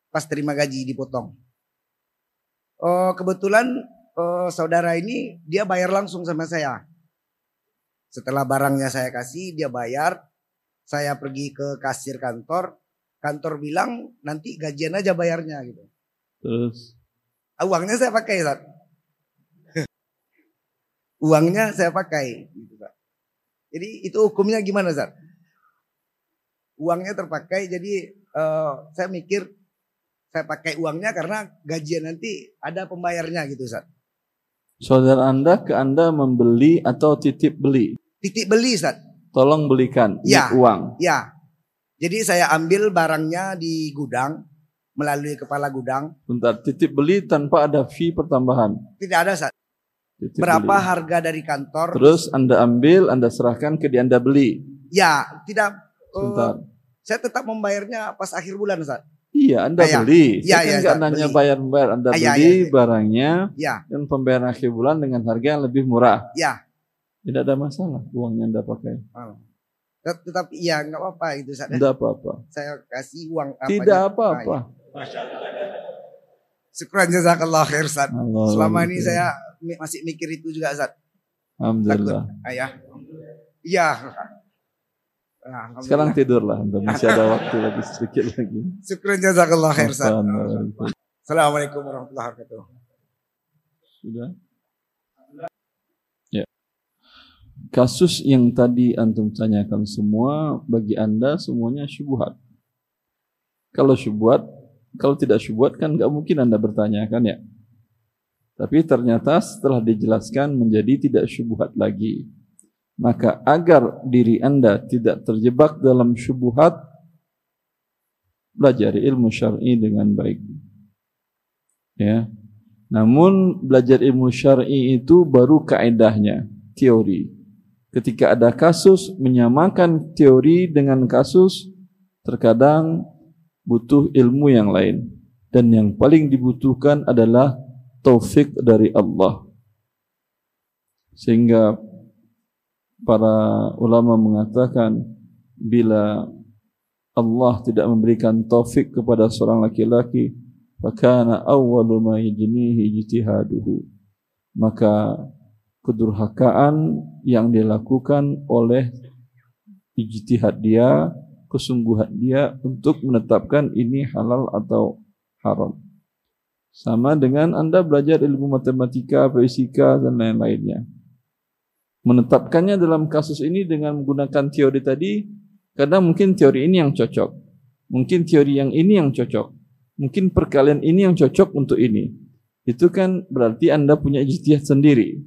Pas terima gaji dipotong. Oh, kebetulan eh, saudara ini dia bayar langsung sama saya. Setelah barangnya saya kasih, dia bayar. Saya pergi ke kasir kantor, kantor bilang nanti gajian aja bayarnya gitu. terus Ah, Uangnya saya pakai, Ustaz. Uangnya saya pakai gitu, Pak. Jadi itu hukumnya gimana, Ustaz? Uangnya terpakai jadi eh, saya mikir saya pakai uangnya karena gajian nanti ada pembayarnya gitu, Ustaz. saudara Anda ke Anda membeli atau titip beli. Titik beli, Ustaz. Tolong belikan Ya. uang. Ya. Jadi saya ambil barangnya di gudang melalui kepala gudang. Bentar, titip beli tanpa ada fee pertambahan. Tidak ada, Ustaz. Titip Berapa beli. harga dari kantor? Terus Anda ambil, Anda serahkan ke dia Anda beli. Ya, tidak Sebentar. saya tetap membayarnya pas akhir bulan, Ustaz. Iya, Anda Ah, ya. beli. Iya, Saya kan iya, nggak Ustaz, nanya bayar-bayar. Anda Ah, iya, beli iya, iya. barangnya Ya, dan pembayaran akhir bulan dengan harga yang lebih murah. ya. Tidak ada masalah uangnya Anda pakai. Ah. Tet- Tetapi iya nggak apa-apa itu Ustaz. Tidak apa-apa. Saya kasih uang apa Tidak apa-apa. Ah, iya. Syukran jazakallah khair Ustaz. Selama ini saya masih mikir itu juga Ustaz. Alhamdulillah. Ayah. Iya. Ah, alhamdulillah. Sekarang tidurlah masih ada waktu lagi sedikit lagi. Syukran jazakallah khair. Assalamualaikum. Assalamualaikum warahmatullahi wabarakatuh. Sudah? Ya. Kasus yang tadi antum tanyakan semua bagi Anda semuanya syubhat. Kalau syubhat, kalau tidak syubhat kan nggak mungkin Anda bertanyakan ya. Tapi ternyata setelah dijelaskan menjadi tidak syubhat lagi. Maka agar diri Anda tidak terjebak dalam syubhat, belajar ilmu syar'i dengan baik. Ya. Namun belajar ilmu syar'i itu baru kaedahnya, teori. Ketika ada kasus menyamakan teori dengan kasus, terkadang butuh ilmu yang lain. Dan yang paling dibutuhkan adalah taufik dari Allah. Sehingga para ulama mengatakan bila Allah tidak memberikan taufik kepada seorang laki-laki, fakana awwalu ma yajnihi ijtihaduhu. Maka kedurhakaan yang dilakukan oleh ijtihad dia, kesungguhan dia untuk menetapkan ini halal atau haram. Sama dengan Anda belajar ilmu matematika, fisika, dan lain-lainnya. Menetapkannya dalam kasus ini dengan menggunakan teori tadi, kadang mungkin teori ini yang cocok. Mungkin teori yang ini yang cocok. Mungkin perkalian ini yang cocok untuk ini. Itu kan berarti Anda punya ijtihad sendiri.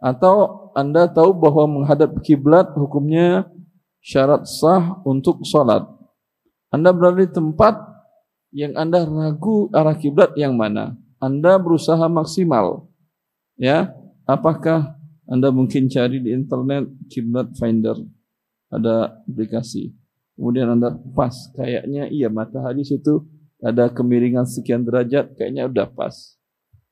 Atau Anda tahu bahwa menghadap kiblat hukumnya syarat sah untuk sholat. Anda berada di tempat yang Anda ragu arah kiblat yang mana. Anda berusaha maksimal. Ya, apakah Anda mungkin cari di internet kiblat finder ada aplikasi. Kemudian Anda pas kayaknya iya matahari situ ada kemiringan sekian derajat kayaknya udah pas.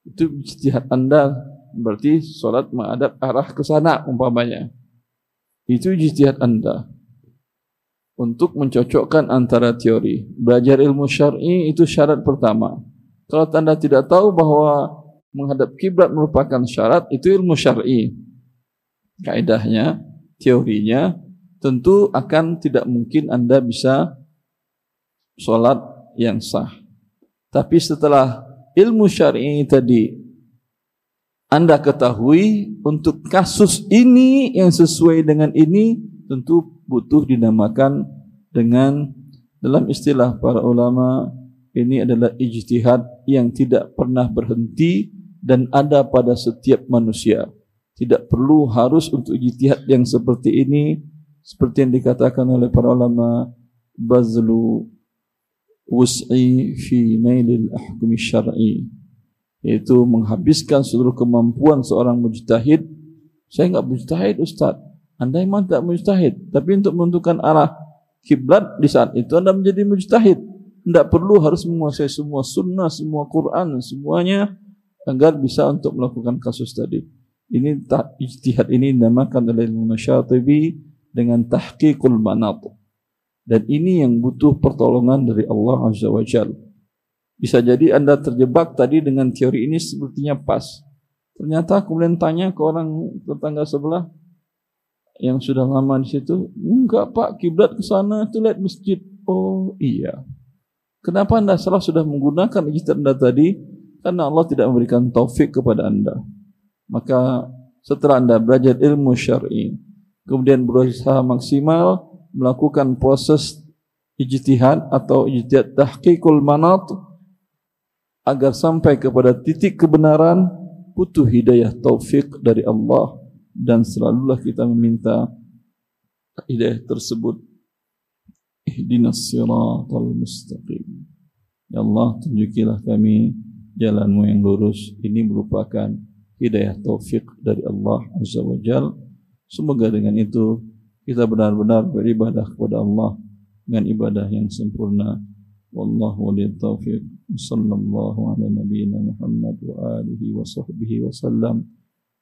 Itu ijtihad Anda berarti sholat menghadap arah ke sana umpamanya. Itu ijtihad Anda untuk mencocokkan antara teori. Belajar ilmu syar'i itu syarat pertama. Kalau Anda tidak tahu bahwa menghadap kiblat merupakan syarat, itu ilmu syar'i. Kaidahnya, teorinya, tentu akan tidak mungkin Anda bisa sholat yang sah. Tapi setelah ilmu syar'i tadi Anda ketahui untuk kasus ini yang sesuai dengan ini tentu butuh dinamakan dengan dalam istilah para ulama ini adalah ijtihad yang tidak pernah berhenti dan ada pada setiap manusia. Tidak perlu harus untuk ijtihad yang seperti ini seperti yang dikatakan oleh para ulama bazlu wus'i fi nailil ahkam syar'i yaitu menghabiskan seluruh kemampuan seorang mujtahid saya enggak mujtahid ustaz anda memang tidak mujtahid tapi untuk menentukan arah kiblat di saat itu anda menjadi mujtahid tidak perlu harus menguasai semua sunnah semua Quran semuanya agar bisa untuk melakukan kasus tadi ini tak ijtihad ini dinamakan oleh Imam Syatibi dengan tahqiqul manat dan ini yang butuh pertolongan dari Allah Azza wa Jal. Bisa jadi Anda terjebak tadi dengan teori ini sepertinya pas. Ternyata kemudian tanya ke orang tetangga sebelah yang sudah lama di situ, enggak Pak, kiblat ke sana itu lihat masjid. Oh iya. Kenapa Anda salah sudah menggunakan ijtihad Anda tadi? Karena Allah tidak memberikan taufik kepada Anda. Maka setelah Anda belajar ilmu syar'i, kemudian berusaha maksimal melakukan proses ijtihad atau ijtihad tahqiqul manat agar sampai kepada titik kebenaran butuh hidayah taufik dari Allah dan selalulah kita meminta hidayah tersebut ihdinas siratal mustaqim ya Allah tunjukilah kami jalanmu yang lurus ini merupakan hidayah taufik dari Allah azza wajal semoga dengan itu kita benar-benar beribadah kepada Allah dengan ibadah yang sempurna. Wallahu waliyut taufiq. Sallallahu wa sallam.